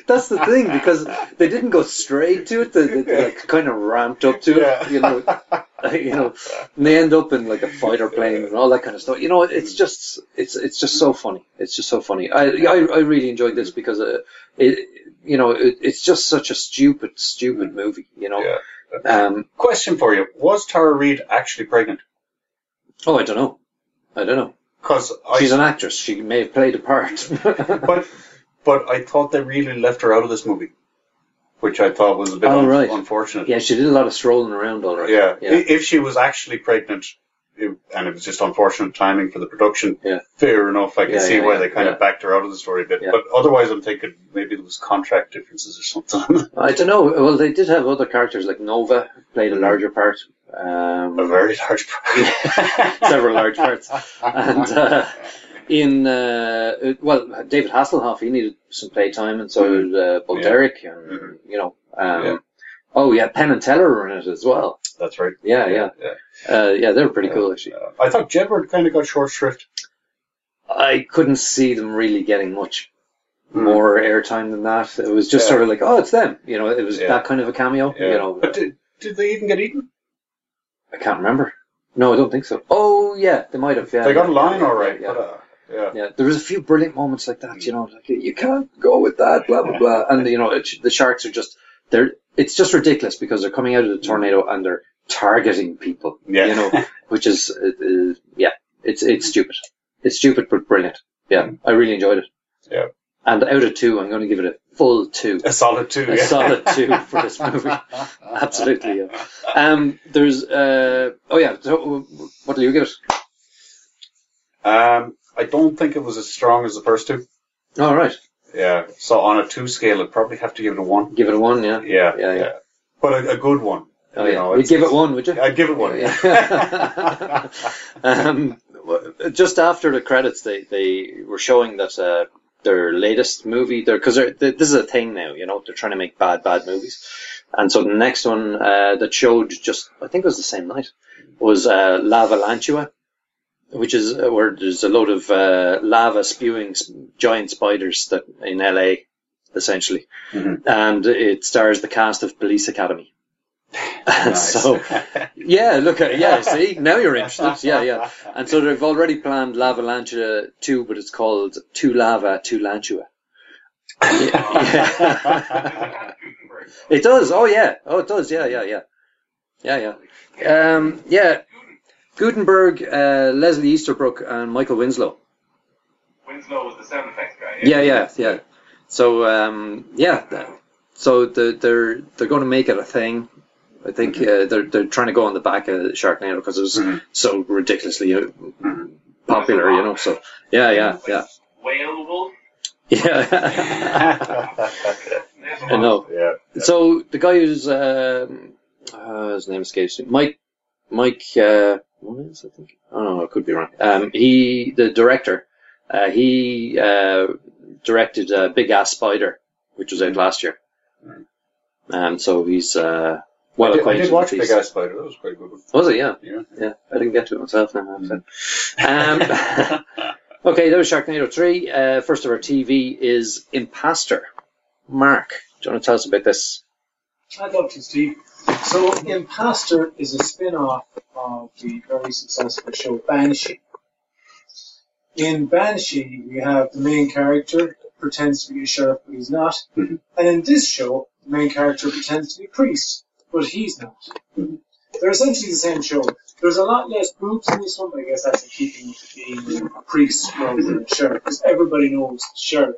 That's the thing because they didn't go straight to it. They, they, they like kind of ramped up to it. You know, you know, and they end up in like a fighter plane and all that kind of stuff. You know, it's just it's it's just so funny. It's just so funny. I I, I really enjoyed this because uh, it you know it, it's just such a stupid stupid movie. You know. Yeah. Um. Question for you: Was Tara Reid actually pregnant? Oh, I don't know. I don't know. Because She's I, an actress. She may have played a part. but but I thought they really left her out of this movie, which I thought was a bit Oh, un- right. unfortunate. yeah, she did a lot of strolling around already. Yeah. Yeah. If she was actually pregnant, it, and it was just unfortunate timing for the production, Yeah. fair enough. I can Yeah, see why they kind of backed her out of the story a bit. But otherwise, I'm thinking maybe there was contract differences or something. I don't know. Well, they did have other characters like Nova played a mm-hmm. larger part. Um, a very large part. several large parts. And uh, in uh, well, David Hasselhoff he needed some playtime, and so did uh, Bo Yeah. Derek, and Mhm. you know. Um, Yeah. Oh yeah, Penn and Teller were in it as well. That's right. Yeah, yeah, yeah. uh, yeah. They were pretty cool actually. Uh, I thought Jedward kind of got short shrift. I couldn't see them really getting much Hmm. more airtime than that. It was just Yeah. sort of like, oh, it's them. You know, it was Yeah. that kind of a cameo. Yeah. You know, but did, did they even get eaten? I can't remember. No, I don't think so. Oh yeah, they might have. Yeah, they got a line yeah, all right. Yeah, But, uh, yeah. yeah. There was a few brilliant moments like that. You know, like you can't go with that. Blah blah blah. And you know, it, the sharks are just they're. It's just ridiculous because they're coming out of the tornado and they're targeting people. Yeah. You know, which is uh, uh, yeah, it's it's stupid. It's stupid but brilliant. Yeah, I really enjoyed it. Yeah. And out of two, I'm going to give it a full two. A solid two. A yeah. solid two for this movie. Absolutely. Yeah. Um, there's uh, oh yeah. So what do you give it? Um, I don't think it was as strong as the first two. All right. Yeah. So on a two scale, I'd probably have to give it a one. Give it a one. Yeah. Yeah. Yeah, yeah. But a, a good one. Oh You yeah. know, You'd give it one, would you? I'd give it one. Yeah. um, just after the credits, they, they were showing that uh, their latest movie, because this is a thing now, you know, they're trying to make bad, bad movies. And so the next one uh, that showed just, I think it was the same night, was uh, Lavalantula, which is uh, where there's a load of uh, lava spewing giant spiders that in LA, essentially. Mhm. And it stars the cast of Police Academy. And so, yeah, look at yeah. See, now you're interested. Yeah, yeah. And so they've already planned Lavalantula two, but it's called Two Lava, Two Lantula. Yeah. it does. Oh yeah. Oh, it does. Yeah, yeah, yeah, yeah, yeah. Um, yeah. Guttenberg, uh, Leslie Easterbrook, and Michael Winslow. Winslow was the sound effects guy. Yeah, yeah, yeah. So um, yeah, so the, they're they're going to make it a thing. I think uh, they're they're trying to go on the back of Sharknado because it was Mhm. so ridiculously uh, popular, you know. So yeah, yeah, yeah, Whale Wolf. yeah. I know. yeah. So the guy who's um, uh, his name escapes me, Mike Mike uh, what is I think I don't know I could be wrong. Um, he the director uh, he uh, directed uh, Big Ass Spider, which was out last year. Um, so he's uh, well I did, I acquainted did watch with Big these. Ass Spider. That was quite a good. one. Was it? Yeah, Yeah. yeah. I didn't get to it myself now. so. Um, okay, that was Sharknado three. Uh, first of our TV is Impastor. Mark, do you want to tell us about this? I'd love to, Steve. So, Impastor is a spin off of the very successful show Banshee. In Banshee, we have the main character pretends to be a sheriff, but he's not. Mhm. And in this show, the main character pretends to be a priest, but he's not. They're essentially the same show. There's a lot less boobs in this one, but I guess that's in keeping with being a priest rather than a sheriff, because everybody knows the sheriff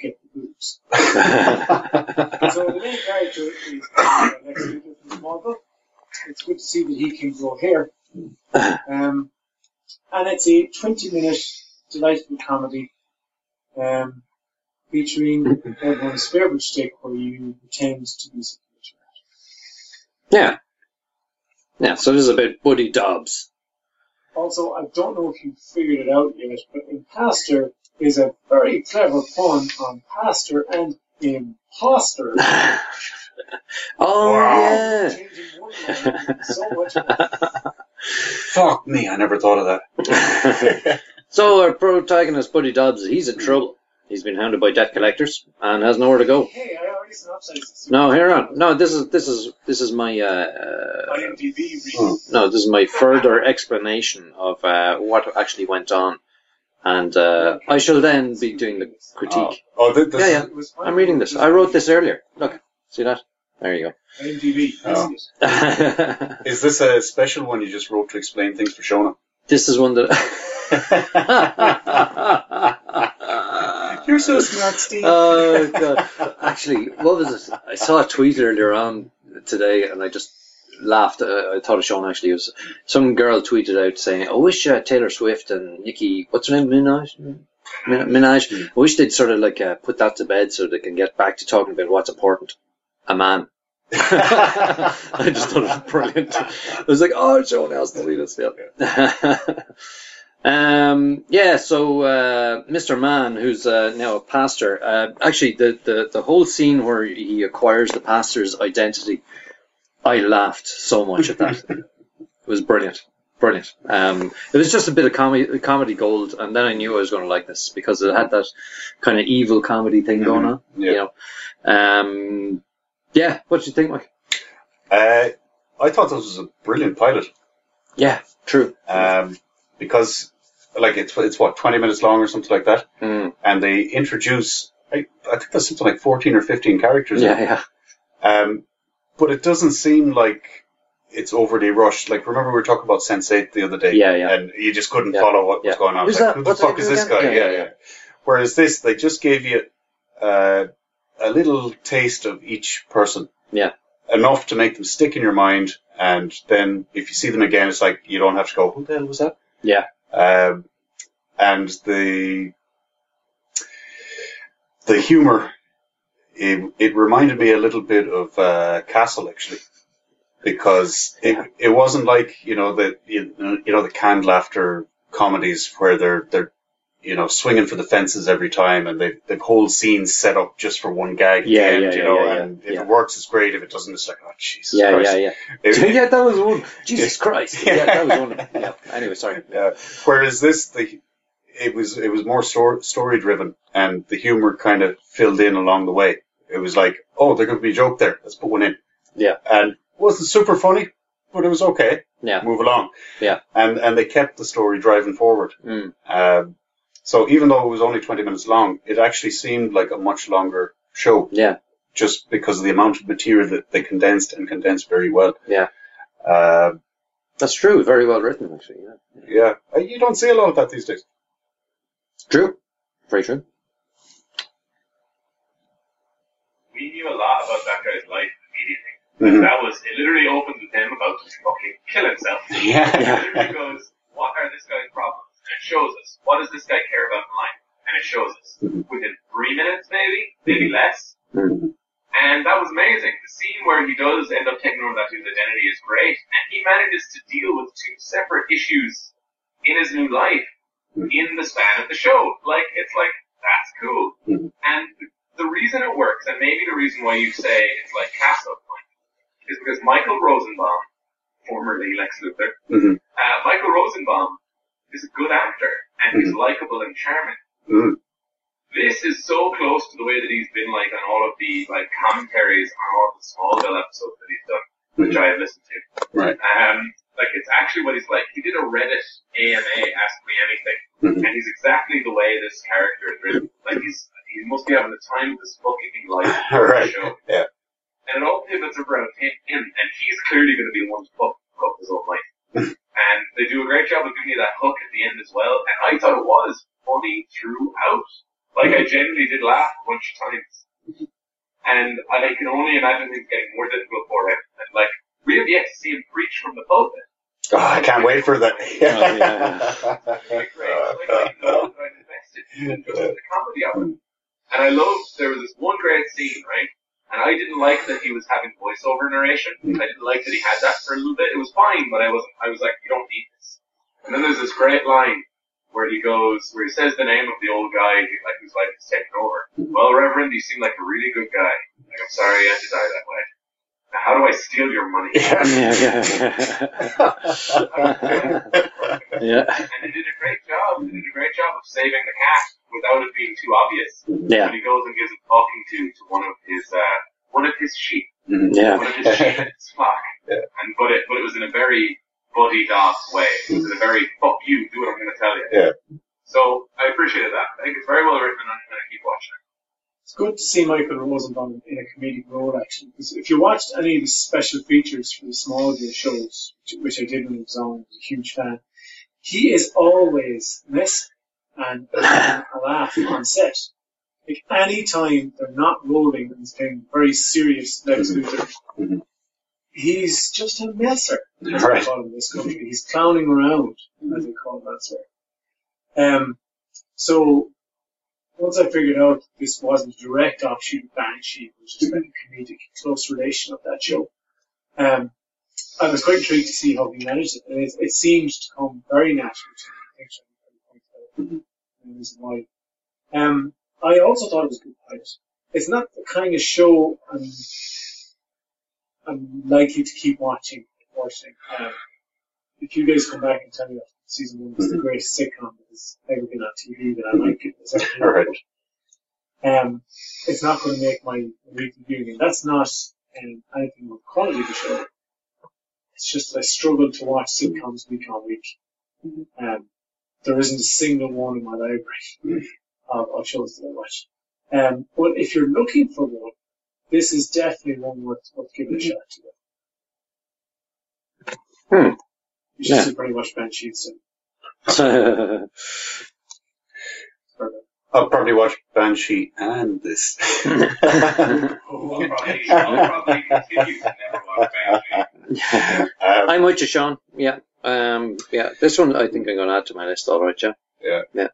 get the boobs. So the main character is uh, Lex Luthor from. It's good to see that he can grow hair. Um, and it's a 20 minute delightful comedy um, featuring everyone's favourite stick where you pretend to be something that you're not. Yeah. Yeah, so this is about Buddy Dobbs. Also, I don't know if you've figured it out yet, but Impastor is a very clever pun on pastor and imposter. Oh, yeah. Line so. Fuck me! I never thought of that. so our protagonist, Buddy Dobbs, he's in trouble. He's been hounded by debt collectors and has nowhere to go. Hey, I already synopsized this. No, here on. No, this is this is this is my uh, uh, IMDb read. Oh. no, this is my further explanation of uh, what actually went on, and uh, I shall then be doing the Oh, critique. oh th- this Yeah, yeah. Was I'm reading this. I wrote this earlier. Look, see that? There you IMDb. Oh. That's it. go. Is this a special one you just wrote to explain things for Shona? this is one that. You're so smart, Steve. oh god! Actually, what was it? I saw a tweet earlier on today, and I just laughed. Uh, I thought of Sean actually. It was some girl tweeted out saying, "I wish uh, Taylor Swift and Nicki, what's her name, Minaj, Min- Minaj. I wish they'd sort of like uh, put that to bed so they can get back to talking about what's important, a man." I just thought it was brilliant. I was like, "Oh, has to read this." Yeah. Um, yeah, so uh, Mr. Mann, who's uh, now a pastor, uh, actually the, the, the whole scene where he acquires the pastor's identity, I laughed so much at that. it was brilliant, brilliant. Um, it was just a bit of comedy, comedy gold, and then I knew I was going to like this because it had that kind of evil comedy thing going on. Yeah. You know, um, yeah. What do you think, Mike? Uh, I thought this was a brilliant pilot Yeah, true. um, because, like, it's it's what twenty minutes long or something like that, Mm, and they introduce. I, I think there's something like fourteen or fifteen characters. yeah, it. yeah, Um, but it doesn't seem like it's overly rushed. Like, remember we were talking about Sense8 the other day? Yeah, yeah. And you just couldn't Yeah, follow what was going on. Who's like, that? Who the fuck that is do this again? guy? Yeah, Yeah, yeah, yeah. Whereas this, they just gave you uh, a little taste of each person. Yeah. Enough to make them stick in your mind, and then if you see them again, it's like you don't have to go, "Who the hell was that?" yeah. Um, and the the humor, it, it reminded me a little bit of uh, Castle actually, because it it wasn't like you know the you, you know the canned laughter comedies where they're they're you know swinging for the fences every time and they they've whole scenes set up just for one gag Yeah, the end, yeah, you yeah, know, yeah, yeah, and if yeah. it works, it's great. If it doesn't, it's like oh Jesus Yeah, Christ. yeah, yeah. It- yeah, that was one. Jesus Christ. Yeah, that was one. Yeah. Anyway, sorry. Yeah. Whereas this, the it was it was more story story driven, and the humor kind of filled in along the way. It was like, oh, there could be a joke there. Let's put one in. Yeah. And wasn't super funny, but it was okay. Yeah. Move along. Yeah. And and they kept the story driving forward. Mm. Um, so even though it was only twenty minutes long, it actually seemed like a much longer show, Yeah. just because of the amount of material that they condensed and condensed very well. Yeah. Uh, That's true. Very well written, actually. Yeah. yeah, Uh, you don't see a lot of that these days. True. Very true. We knew a lot about that guy's life immediately. Mhm. That was, it literally opens with him about to fucking kill himself. Yeah. It literally goes, what are this guy's problems? And it shows us. What does this guy care about in life? And it shows us. Within three minutes, maybe, maybe less. Mhm. And that was amazing. The scene where he does end up taking over that dude's identity is great. And he manages to deal with two separate issues in his new life in the span of the show. Like, it's like, that's cool. And the, reason it works, and maybe the reason why you say it's like Castle, is because Michael Rosenbaum, formerly Lex Luthor, Mhm. uh, Michael Rosenbaum is a good actor and he's likable and charming. Mhm. This is so close to the way that he's been like on all of the like commentaries on all of the Smallville episodes that he's done, which I have listened to. Right. Um, like it's actually what he's like. He did a Reddit AMA, Ask Me Anything, Mhm. and he's exactly the way this character is written. Like he's he must be having the time of his fucking life for Right. the show Yeah. and it all pivots around him, him and he's clearly going to be the one to fuck up his own life. and they do a great job of giving you that hook at the end as well. And I thought it was funny throughout. Like I genuinely did laugh a bunch of times. And I can only imagine things getting more difficult for him. And like we have yet to see him preach from the pulpit. Oh, I can't wait for that. Oh, like, great. Like, I know that I'm the comedy of it. And I love there was this one great scene, right? And I didn't like that he was having voiceover narration. I didn't like that he had that for a little bit. It was fine, but I wasn't. I was like, you don't need this. And then there's this great line where he goes, where he says the name of the old guy, like whose life is taken over. Well, Reverend, you seem like a really good guy. Like, I'm sorry you had to die that way. How do I steal your money? yeah, yeah, yeah. And he did a great job. He did a great job of saving the cat without it being too obvious. Yeah. When he goes and gives a talking to to one of his uh, one of his sheep, yeah. one of his sheep in his flock, Yeah. and but it but it was in a very Buddy Dobbs way. It was in a very fuck you, do what I'm going to tell you. Yeah. So I appreciated that. I think it's very well written, and I'm going to keep watching it. It's good to see Michael Rosenbaum in a comedic role, actually. Because if you watched any of the special features for the Smallville shows, which, I did when he was on, I was a huge fan, he is always messy and a laugh on set. Like, any time they're not rolling and he's playing very serious Lex Luthor, Mhm. he's just a messer, as Right. call in this country. He's clowning around, as they call that sort. Um, so once I figured out this wasn't a direct offshoot of Banshee, which is a comedic close relation of that show, um, I was quite intrigued to see how he managed it. And it, it seemed to come very natural to me. I. Um, I also thought it was a good pilot. It's not the kind of show I'm, I'm likely to keep watching, unfortunately. Um, if you guys come back and tell me that season one was the greatest sitcom that has ever been on TV, that I like give this a um, it's not going to make my weekly viewing. And that's not um, anything with quality of the show. It's just I struggle to watch sitcoms week on week. Um, there isn't a single one in my library of, of shows that I watch. Um, but if you're looking for one, this is definitely one worth, worth giving a shot to. Hmm. You should Yeah. see pretty much Banshee I'll probably watch Banshee and this. I'll probably, I'll probably continue to never watch Banshee. um, I'm with you, Sean. Yeah. Um, yeah. This one I think I'm going to add to my list, all right, yeah. Yeah.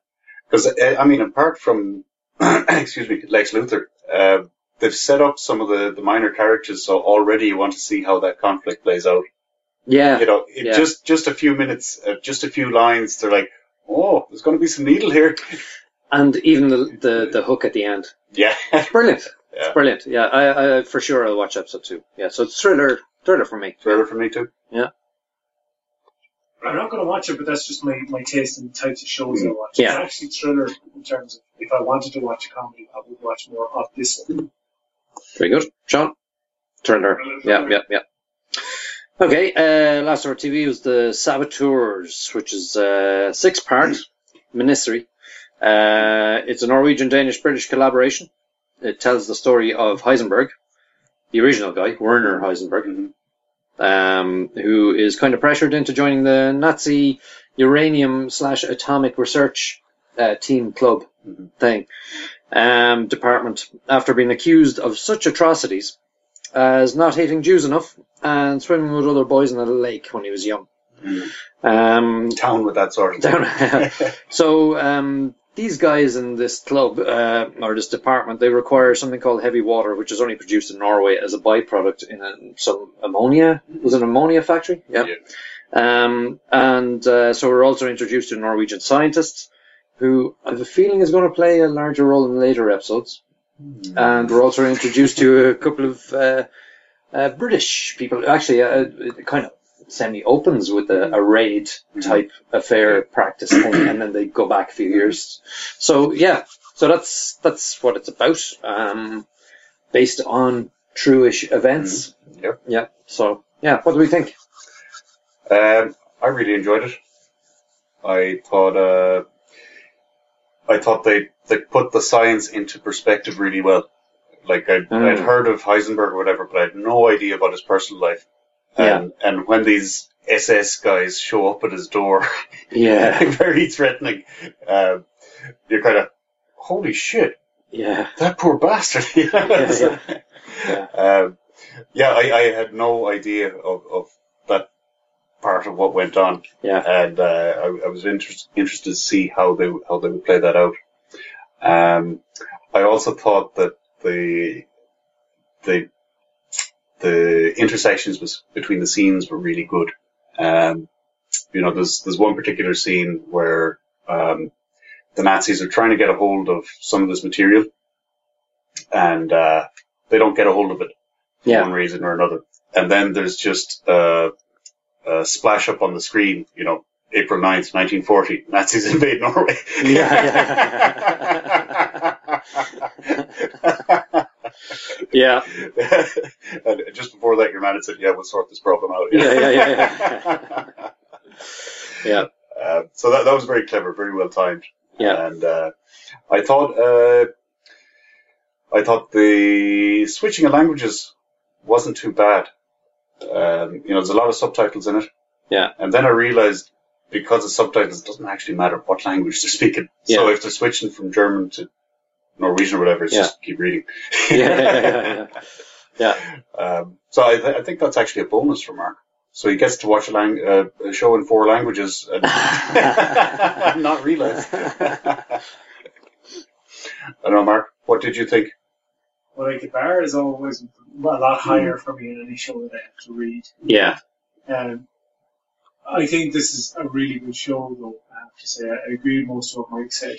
Because uh, I mean, apart from excuse me, Lex Luthor, uh, they've set up some of the, the minor characters, so already you want to see how that conflict plays out. Yeah. You know, it Yeah. just just a few minutes, uh, just a few lines. They're like, oh, there's going to be some needle here. And even the, the, the hook at the end. Yeah, It's brilliant. Yeah. It's brilliant. Yeah, I, I for sure I'll watch episode two. Yeah, so it's thriller, thriller for me. thriller for me too. Yeah. I'm not going to watch it, but that's just my, my taste in the types of shows I watch. Yeah. It's actually thriller in terms of if I wanted to watch a comedy, I would watch more of this one. Very good. Sean? Thriller. Yeah, yeah, yeah. Okay, uh, last of our TV was The Saboteurs, which is a six part miniserie. Uh, it's a Norwegian, Danish, British collaboration. It tells the story of Heisenberg, the original guy, Werner Heisenberg, um, who is kind of pressured into joining the Nazi uranium slash atomic research uh, team club thing um, department after being accused of such atrocities as not hating Jews enough and swimming with other boys in a lake when he was young. Um, Town with that sort of thing. so um, these guys in this club uh, or this department, they require something called heavy water, which is only produced in Norway as a byproduct in a, some ammonia. Was it an ammonia factory? Yep. Um, and uh, so we're also introduced to Norwegian scientists, who I have a feeling is going to play a larger role in later episodes. And we're also introduced to a couple of uh, uh, British people. Actually, uh, it kind of semi opens with a, a raid type affair practice thing, and then they go back a few years. So yeah, so that's that's what it's about. Um, based on true-ish events. Yep. Yeah. So yeah, what do we think? Um, I really enjoyed it. I thought uh, I thought they they put the science into perspective really well. Like I'd, Mm. I'd heard of Heisenberg or whatever, but I had no idea about his personal life. And and when these SS guys show up at his door, Yeah. very threatening, um, you're kind of holy shit, Yeah. that poor bastard. Know, Yeah, yeah. Um, yeah, I, I had no idea of, of part of what went on, Yeah. and uh, I, I was interest, interested to see how they how they would play that out. Um, I also thought that the the the intersections was, between the scenes were really good. Um, you know, there's there's one particular scene where um, the Nazis are trying to get a hold of some of this material, and uh, they don't get a hold of it for Yeah. one reason or another. And then there's just uh, a splash up on the screen, you know, April 9th, 1940, Nazis invade Norway. Yeah. Yeah. and just before that, your man had said, yeah, we'll sort this problem out. Yeah, yeah, yeah, Yeah. Uh, so that, that was very clever, very well timed. Yeah. And uh, I thought uh, I thought the switching of languages wasn't too bad. Um, you know, there's a lot of subtitles in it. Yeah. And then I realized because of subtitles, it doesn't actually matter what language they're speaking. Yeah. So if they're switching from German to Norwegian or whatever, it's Yeah. just keep reading. Yeah, yeah, yeah, yeah. Um, so I, th- I think that's actually a bonus for Mark. So he gets to watch a, lang- uh, a show in four languages and not realize. I don't know, Mark. What did you think? Well, like the bar is always a lot higher for me in any show that I have to read. Yeah. Um, I think this is a really good show, though. I have to say, I agree with most of what Mike said.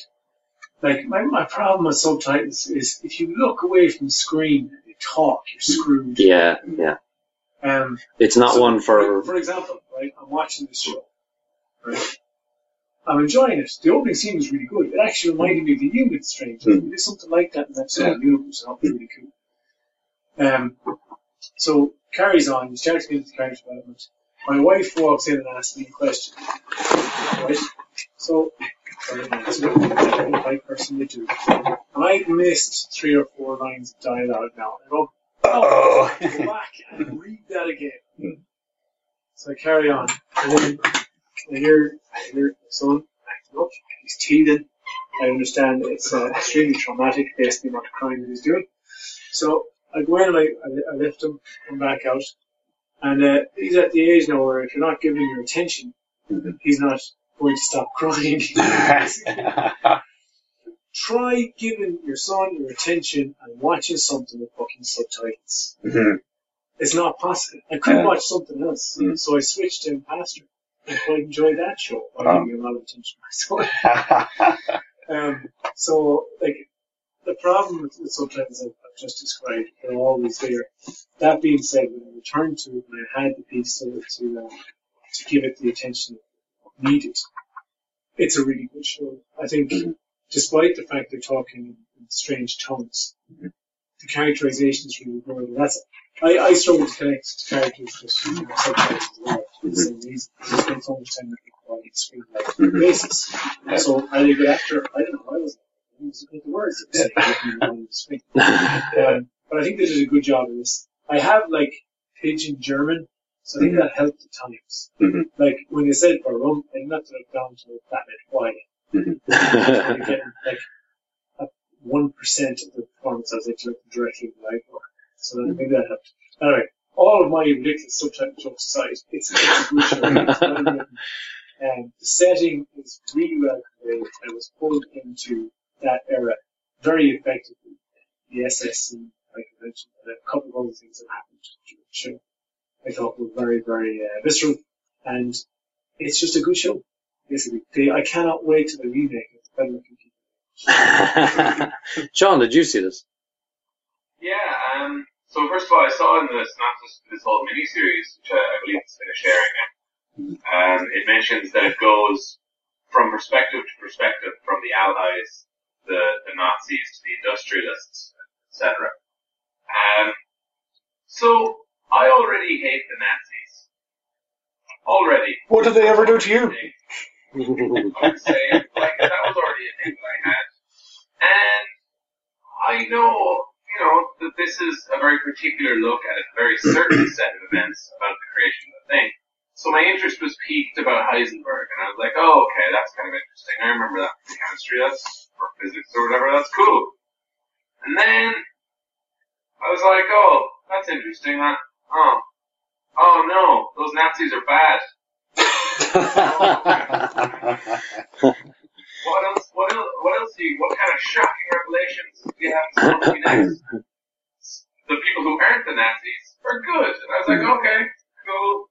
Like my, my problem with subtitles is if you look away from the screen and you talk, you're screwed. Yeah. Yeah. Um, It's not so, one for. for example, right? I'm watching this show, right? I'm enjoying it. The opening scene was really good. It actually reminded me of the Unit Strange. Hmm. There's something like that in that Yeah. song. Unit, so that was really cool. Um, so carries on. We start to get into character development. My wife walks in and asks me a question. Right? So, what the right person would do. And I've missed three or four lines of dialogue now. I go, Oh. go back and read that again. So I carry on. And I hear, I hear my son acting up. He's teething. I understand it's uh, extremely traumatic based on the amount of crime that he's doing. So I go in and I, I, lift him, come back out. And uh, he's at the age now where if you're not giving him your attention, Mhm. he's not going to stop crying. Try giving your son your attention and watching something with fucking subtitles. Mhm. It's not possible. I couldn't Yeah. watch something else, Mm. so I switched to Pastor and quite enjoyed that show. I gave a lot of attention to myself. Um, so, like, the problem with, with subtitles I've, I've just described, they're always there. That being said, when I returned to it and I had the piece to, to, uh, to give it the attention it needed, it's a really good show. I think, despite the fact they're talking in, strange tones, the characterization is really good. That's, I, I struggle to connect to characters with you know, subtitles as well, for the same reason. I spend so much time looking at the screen like Mhm. basis. Yeah. So are they a good actor? I don't know. I was I was looking at the words that were saying looking on the screen. Um, but I think they did a good job of this. I have like pidgin German, so I think Mhm. that helped at times. Mhm. Like when they said Warum, I didn't have to look down to that meant why. Mhm. You're getting, like one percent of the performance I was interacting directly the live work. So that, maybe that helped. Anyway, all of my ridiculous subtitle jokes aside, it's, it's a good show. It's well written. And the setting is really well conveyed. I was pulled into that era very effectively. The SS and like I mentioned, and a couple of other things that happened during the show. I thought were very, very uh, visceral, and it's just a good show. Basically, they, I cannot wait to the remake of the Better Looking People. Sean, did you see this? Yeah, um, so first of all, I saw in the synopsis of this whole miniseries, which uh, I believe is finished airing now, um, it mentions that it goes from perspective to perspective, from the Allies, the, the Nazis, to the industrialists, etc. Um, so, I already hate the Nazis. Already. What did they ever do to you? I would say, like, that was already a thing that I had. And I know, you know, that this is a very particular look at a very certain set of events about the creation of the thing. So my interest was piqued about Heisenberg, and I was like, oh, okay, that's kind of interesting. I remember that from chemistry, that's, or physics or whatever, that's cool. And then, I was like, oh, that's interesting, that, oh, oh no, those Nazis are bad. What else, what else, what else do you, what kind of shocking revelations do you have to tell me next? The people who aren't the Nazis are good. And I was like, okay, cool.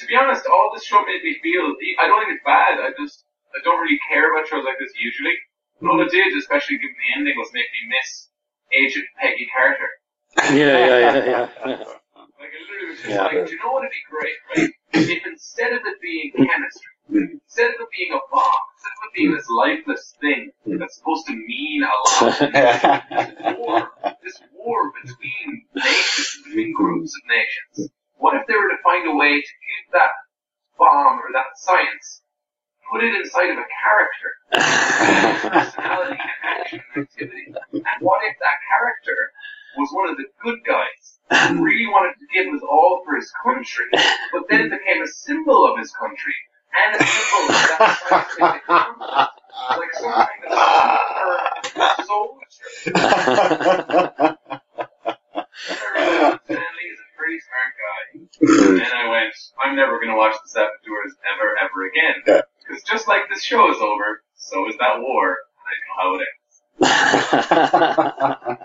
To be honest, all this show made me feel, I don't think it's bad, I just, I don't really care about shows like this usually. But all it did, especially given the ending, was make me miss Agent Peggy Carter. yeah, yeah, yeah, yeah. Like, it literally was just Yeah. like, do you know what would be great, right? If instead of it being chemistry, instead of being a bomb, instead of being this lifeless thing that's supposed to mean a lot, this war, this war between nations, between groups of nations, what if they were to find a way to give that bomb or that science, put it inside of a character, personality and action and activity, and what if that character was one of the good guys who really wanted to give his all for his country, but then became a symbol of his country and a symbol of that scientific. Like some kind of super soldier. Stanley is a pretty smart guy. And I went, I'm never going to watch the Saboteurs ever, ever again. Yeah. Because just like this show is over, so is that war. And I know how it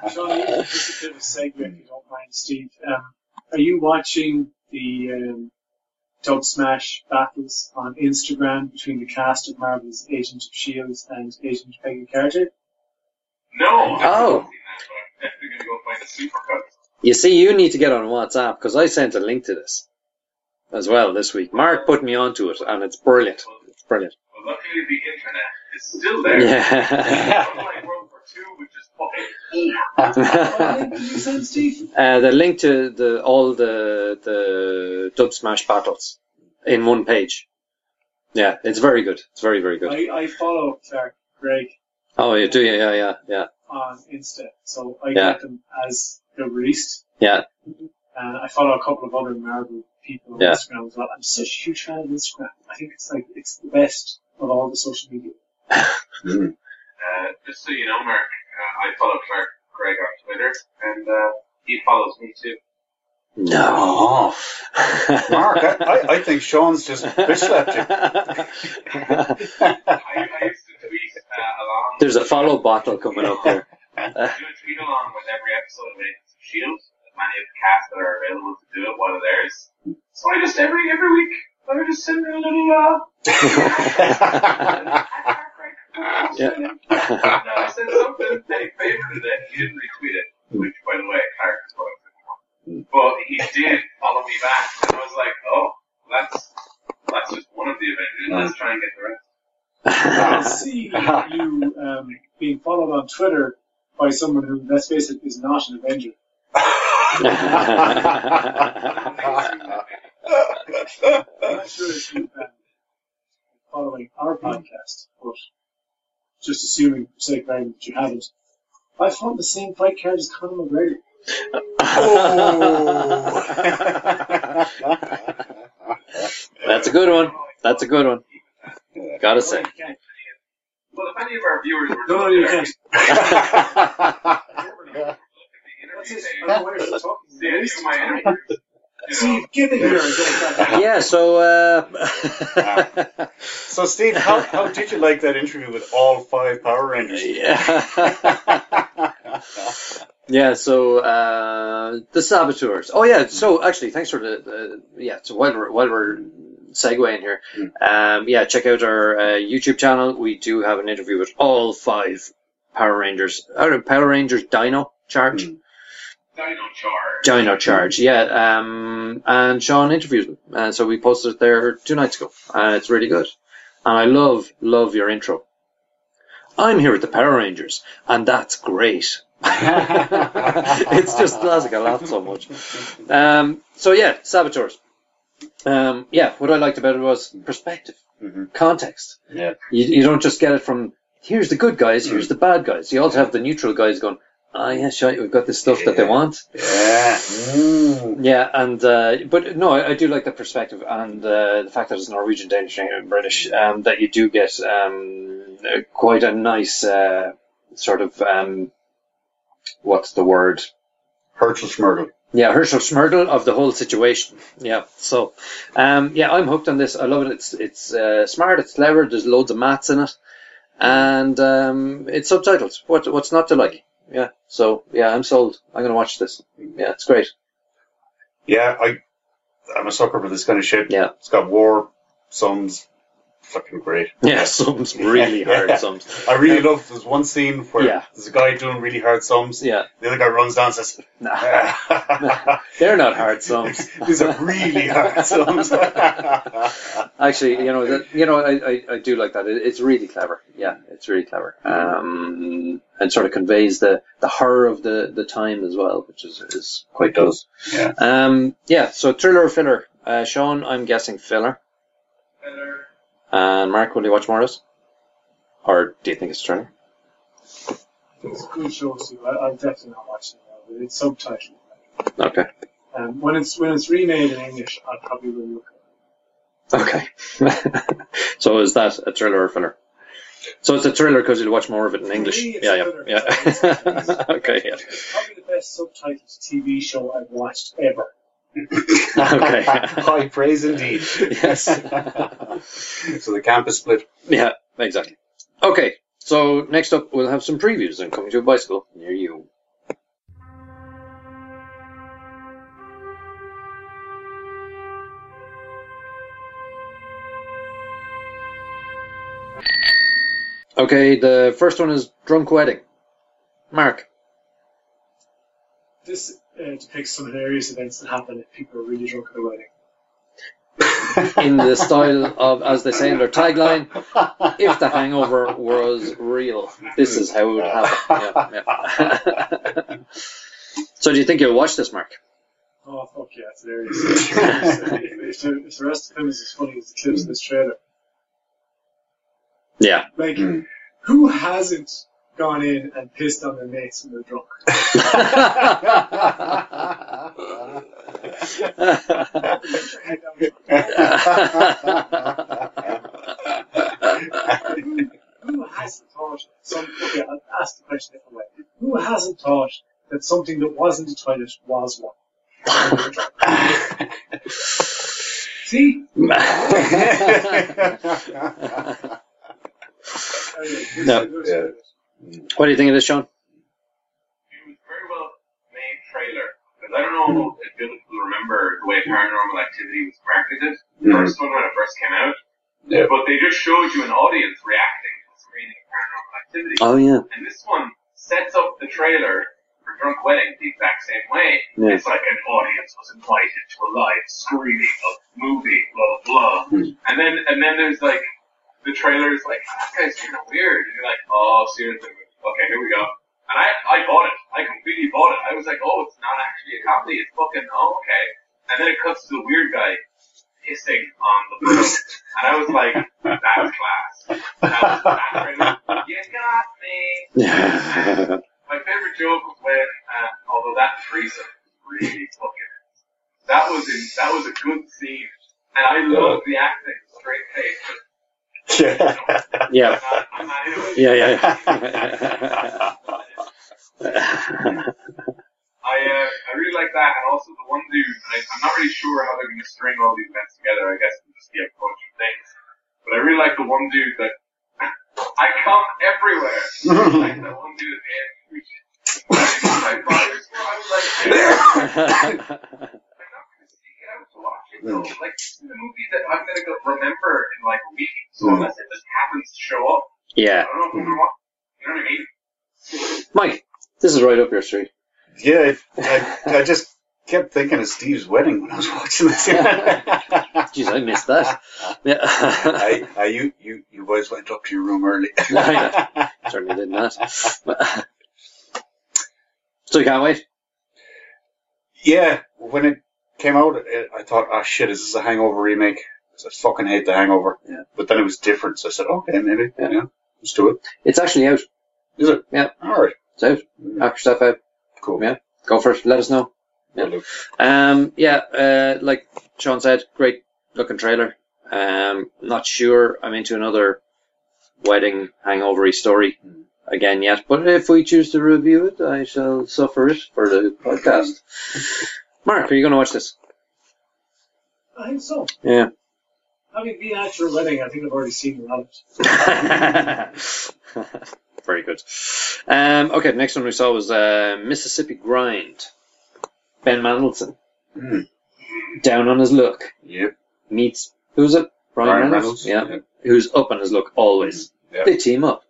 ends. Sean, you- just a bit of a segue, if you don't mind, Steve. Um, are you watching the um, Dubsmash battles on Instagram between the cast of Marvel's Agent of S.H.I.E.L.D. and Agent Peggy Carter? No, I Oh. haven't seen that, but I'm definitely going to go find a supercut. You see, you need to get on WhatsApp because I sent a link to this as well this week. Mark put me onto it, and it's brilliant. It's brilliant. Well, luckily the internet is still there. Yeah. Unlike World War II, which is fucking What link did you send, Steve? uh, the link to the all the the Dubsmash battles in one page. Yeah, it's very good. It's very very good. I, I follow Clark Gregg Oh, you do? Yeah, yeah, yeah, yeah, on Insta, so I Yeah. get them as they're released. yeah. And I follow a couple of other Marvel people on Yeah. Instagram as well. I'm such a huge fan of Instagram. I think it's like it's the best of all the social media. Uh, just so you know, Mark, uh, I follow Clark Gregg on Twitter, and uh, he follows me too. No. Mark, I, I, I think Sean's just bitch slapped you. I, I used to tweet uh, along. There's a follow bottle coming up here. I do a tweet along with every episode of Agents of Shield. As many of the cast that are available to do it while it theirs. So I just every every week I would just send her a little uh. Yeah. And, uh, I said something, and he favorited it. He didn't retweet it, which, by the way, Clark is what I was looking for. But he did follow me back, and I was like, oh, that's that's just one of the Avengers. Let's try and get the rest. I see you um, being followed on Twitter by someone who, let's face it, is not an Avenger. I'm not sure if you've been following our podcast, but just assuming for sake of argument that you haven't, I fought the same fight card as Conor McGregor. oh. That's a good one. That's a good one. Gotta say. Well, Well, if any of our viewers were No, no, you can't. What's his- I don't know why you're talking. See any of my interviews? You know, Steve, get in here and don't back. yeah, so uh, So, Steve, how, how did you like that interview with all five Power Rangers? yeah. Yeah, so uh, the saboteurs. Oh yeah, so actually, thanks for the, the yeah. So while we're while we're segueing here, um, yeah, check out our uh, YouTube channel. We do have an interview with all five Power Rangers. Uh, Power Rangers Dino Charge. Dino Charge. Dino Charge, yeah. Um, and Sean interviews them. Uh, so we posted it there two nights ago. Uh, it's really good. And I love, love your intro. I'm here with the Power Rangers, and that's great. it's just classic. I laughed so much. Um, so yeah, saboteurs. Um, yeah, what I liked about it was perspective, Mhm. context. Yeah. You, you don't just get it from here's the good guys, here's the bad guys. You also have the neutral guys going, ah, yeah, shite, we've got this stuff that they want. Yeah. Mm. Yeah, and uh, but no, I, I do like the perspective and uh, the fact that it's Norwegian, Danish, and British. Um, that you do get um, quite a nice uh, sort of um, what's the word? Herschel Schmergel. Yeah, Herschel Schmergel of the whole situation. Yeah, so um, yeah, I'm hooked on this. I love it. It's it's uh, smart. It's clever. There's loads of maths in it, and um, it's subtitles. What what's not to like? Yeah, so yeah, I'm sold. I'm gonna watch this. Yeah, it's great. Yeah, I, I'm a sucker for this kind of shit. Yeah. It's got war, sums, fucking great. Yeah, sums really hard Yeah. sums. I really love, there's one scene where Yeah. there's a guy doing really hard sums. Yeah, The other guy runs down and says, nah, they're not hard sums. These are really hard sums. Actually, you know that you know I, I, I do like that. It, it's really clever. Yeah, it's really clever. Um, and sort of conveys the, the horror of the, the time as well, which is is quite It does, yeah. Um, yeah. So thriller or filler? Uh, Sean, I'm guessing filler. Filler. And Mark, will you watch more of this? Or do you think it's thriller? It's a good show. I, I'm definitely not watching it now, but it's subtitled. Okay. Um, when it's when it's remade in English, I'll probably will look at Okay. so is that a thriller or a filler? So it's a thriller because you'll watch more of it in English. Yeah, yeah, yeah. okay, yeah. It's probably the best subtitled TV show I've watched ever. Okay. High praise indeed. yes. so the camp is split. Yeah, exactly. Okay, so next up we'll have some previews on Coming to a Bicycle near you. Okay, the first one is Drunk Wedding. Mark. This uh, depicts some hilarious events that happen if people are really drunk at a wedding. in the style of, as they say in their tagline, if the hangover was real, this is how it would happen. Yeah, yeah. so, do you think you'll watch this, Mark? Oh fuck yeah, it's hilarious. if, if, the, if the rest of the film is as funny as the clips in this trailer, Yeah. like who hasn't gone in and pissed on their mates when they're drunk? Put your head down. Who hasn't thought some? Okay, I'll ask the question a different way. Who hasn't thought that something that wasn't a toilet was one? when they were drunk? See? Anyway, No. is- this is- Yeah. What do you think of this, Sean? It was very well made trailer. Because I don't know if people remember the way Paranormal Activity was marketed. The Mhm. first one when it first came out. Yeah. But they just showed you an audience reacting to the screening of Paranormal Activity. Oh, yeah. And this one sets up the trailer for Drunk Wedding the exact same way. Yeah. It's like an audience was invited to a live screening of the movie, blah blah blah. Hmm. And then and then there's like the trailer's like, that guy's kind of weird. And you're like, oh seriously, okay, here we go. And I I bought it. I completely bought it. I was like, oh, it's not actually a comedy. It's fucking oh, okay. And then it cuts to the weird guy pissing on the boat. and I was like, that's class. That was that trailer. You got me. My favorite joke was when, uh, although that threesome really fucking, that was in, that was a good scene, and I love the acting, straight face. Yeah. yeah. I'm not, I'm not into it. Yeah, yeah. I uh, I really like that, and also the one dude. I, I'm not really sure how they're going to string all these events together. I guess it'll just be a bunch of things. But I really like the one dude that I come everywhere. like that one dude at the end. Which, my father's I was like, I'm not going to seek it out to watch it. though. Like this is a movie that I'm going to go remember in like a week. So Mm. unless it just happens to show up, I yeah. don't know if I'm going to watch. You know what I mean? Mike, this is right up your street. Yeah, I, I just kept thinking of Steve's wedding when I was watching this. Jeez, I missed that. Yeah. I, I, you, you, you boys went up to your room early. I Certainly did not. So you can't wait? yeah, when it came out, it, I thought, oh shit, is this a Hangover remake? I fucking hate the Hangover. Yeah. But then it was different, so I said, okay, maybe, Yeah. yeah, let's do it. It's actually out. Is it? Yeah. All right. It's out. After stuff out. Cool. Yeah. Go for it. Let us know. Do. Um, yeah, uh, like Sean said, great looking trailer. Um, not sure I'm into another wedding hangovery story again yet, but if we choose to review it, I shall suffer it for the podcast. Mark, are you going to watch this? I think so. Yeah. Having been at your wedding, I think I've already seen a lot of it. Very good. Um, okay, the next one we saw was uh, Mississippi Grind. Ben Mendelsohn. Mm. Down on his luck. Yep. Meets, who's it? Brian, Ryan Reynolds? Reynolds, Yeah. yeah. Who's up on his luck always. Yeah. They team up.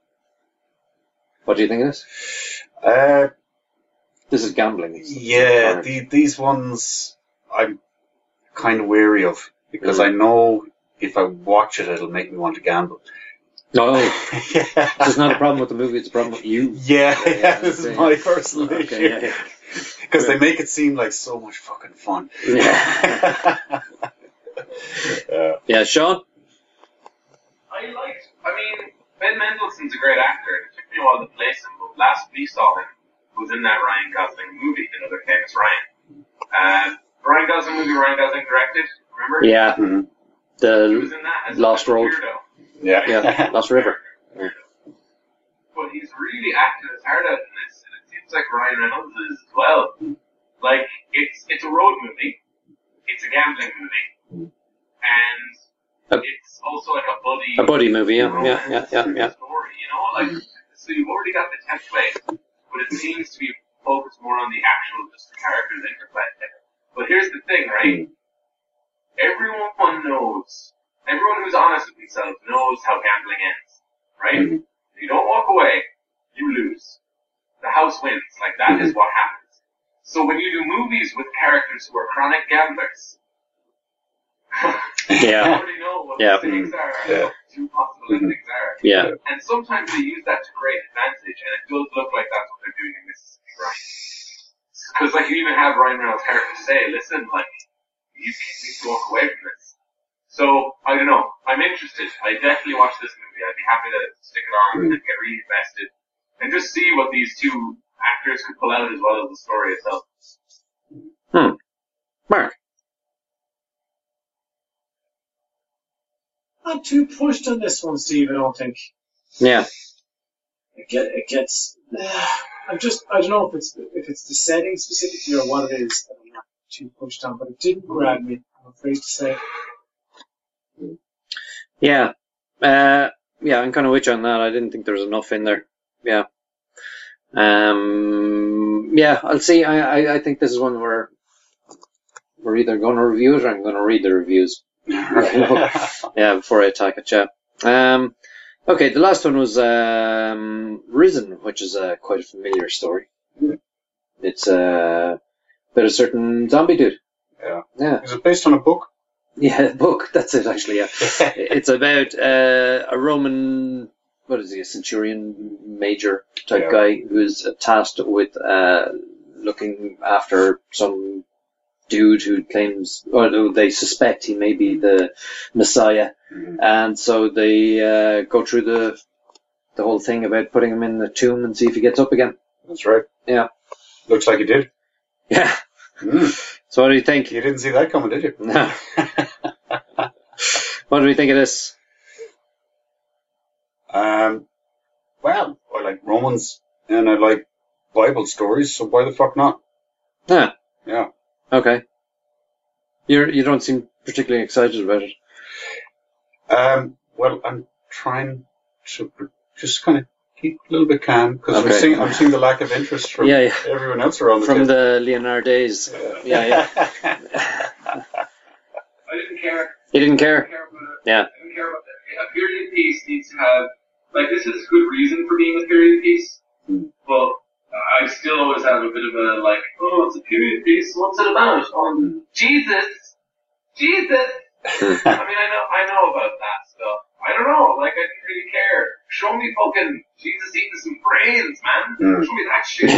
What do you think of this? Uh, This is gambling. Yeah, the, these ones I'm kind of wary of because Mm. I know if I watch it, it'll make me want to gamble. No, yeah. this is not a problem with the movie, it's a problem with you. Yeah, Yeah, yeah, this is my personal Okay, issue. yeah, yeah. Because they make it seem like so much fucking fun. Yeah. yeah. Yeah, Sean? I liked. I mean, Ben Mendelsohn's a great actor. It took me a while to place him, but last we saw him was in that Ryan Gosling movie, Another Famous Ryan. Uh, Ryan Gosling movie Ryan Gosling directed. Remember? Yeah, Mhm. He was the in that as Lost Road. weirdo. Yeah. yeah, Lost River. But he's really acting his heart out in this, and it seems like Ryan Reynolds is as well. Like it's it's a road movie, it's a gambling movie, and A- it's also like a buddy A buddy movie, yeah, yeah, yeah, yeah, yeah. story. You know, like so you've already got the template, but it seems to be focused more on the actual just the characters interplay. But here's the thing, right? Hmm. Everyone knows, everyone who's honest with themselves knows how gambling ends, right? Hmm. If you don't walk away, you lose. The house wins. Like that is hmm. what happens. So when you do movies with characters who are chronic gamblers, Yeah, already know what Yeah. the stakes and Yeah. what the two possible endings are. yeah, And sometimes they use that to great advantage, and it does look like that's what they're doing in this right. Because like you even have Ryan Reynolds' character say, "Listen, like you need to walk away from this." So I don't know. I'm interested. I definitely watch this movie. I'd be happy to stick it on and get really invested, and just see what these two actors could pull out as well as the story itself. Hmm. Mark. Not too pushed on this one, Steve. I don't think. Yeah, It, get, it gets. I'm just. I don't know if it's if it's the setting specifically or what it is that I'm not too pushed on, but it didn't grab me. I'm afraid to say. yeah, uh, yeah. I'm kind of with you on that. I didn't think there was enough in there. Yeah, um, yeah. I'll see. I, I, I think this is one where we're either going to review it or I'm going to read the reviews. yeah, before I attack a yeah. Um, okay, the last one was um, Risen, which is uh, quite a familiar story. It's uh, about a certain zombie dude. Yeah. Yeah, Is it based on a book? yeah, book. That's it, actually. Yeah, it's about uh, a Roman, what is he, a centurion major type Yeah. guy who's tasked with uh, looking after some dude who claims, or they suspect he may be the Messiah, Mhm. and so they uh, go through the the whole thing about putting him in the tomb and see if he gets up again. That's right. Yeah, Looks like he did. yeah. Mm. So what do you think? You didn't see that coming, did you? No. What do we think of this? um, well, I like Romans and I like Bible stories, so why the fuck not? Yeah. Yeah. Okay. You're you don't seem particularly excited about it. Um, well, I'm trying to just kind of keep a little bit calm because Okay. I'm seeing I'm seeing the lack of interest from Yeah, yeah. everyone else around the From table. the Leonard days. Yeah, yeah. I didn't care. You didn't I didn't care? care about it. Yeah. I didn't care about that. A period piece needs to have, like, this is a good reason for being a period piece, Hmm. but I still always have a bit of a, like, oh, it's a period piece, what's it about? Oh, Jesus! Jesus! I mean, I know, I know about that stuff. I don't know, like, I didn't really care. Show me fucking Jesus eating some brains, man. Hmm. Show me that shit.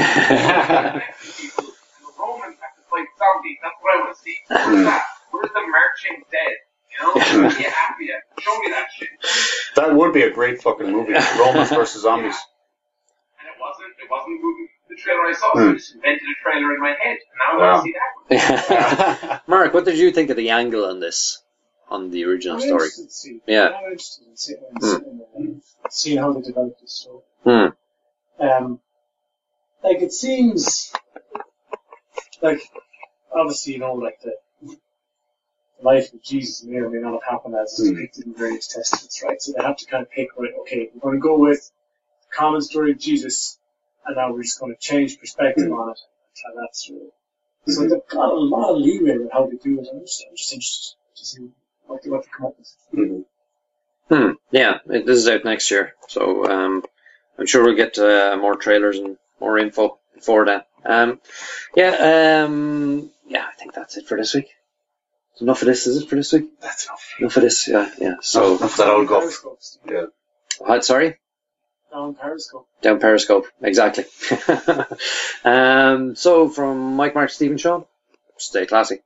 People, and the Romans have to fight zombies, that's what I want to see. Where's that? Where's the marching dead? You know? yeah, yeah. Show me that shit. that would be a great fucking movie, Romans versus zombies. And it wasn't, it wasn't moving the trailer I saw, so Hmm. I just invented a trailer in my head. And now I Wow. want to see that one. Mark, what did you think of the angle on this, on the original I'm story? interested see. Yeah. I'm interested in seeing, in, in, uh, seeing how they develop this story. Hmm. Um, like it seems like obviously you know like the life of Jesus may or may not have happened as Hmm. depicted in various testaments, right? So they have to kind of pick right. Okay, we're going to go with the common story of Jesus, and now we're just going to change perspective on it and tell that story. So they've got a lot of leeway with how they do it. I'm just, I'm just interested to see what they, what they come up with. Mhm. Hmm. Yeah, it, this is out next year, so um, I'm sure we'll get uh, more trailers and more info before then. Um, yeah, um, yeah, I think that's it for this week. So enough of this, is it for this week? That's enough. Enough of this, yeah, yeah. So, enough of that old guff. Yeah. what, sorry? Down Periscope. Down Periscope, exactly. um, so from Mike, Mark, Stephen, Sean, stay classy.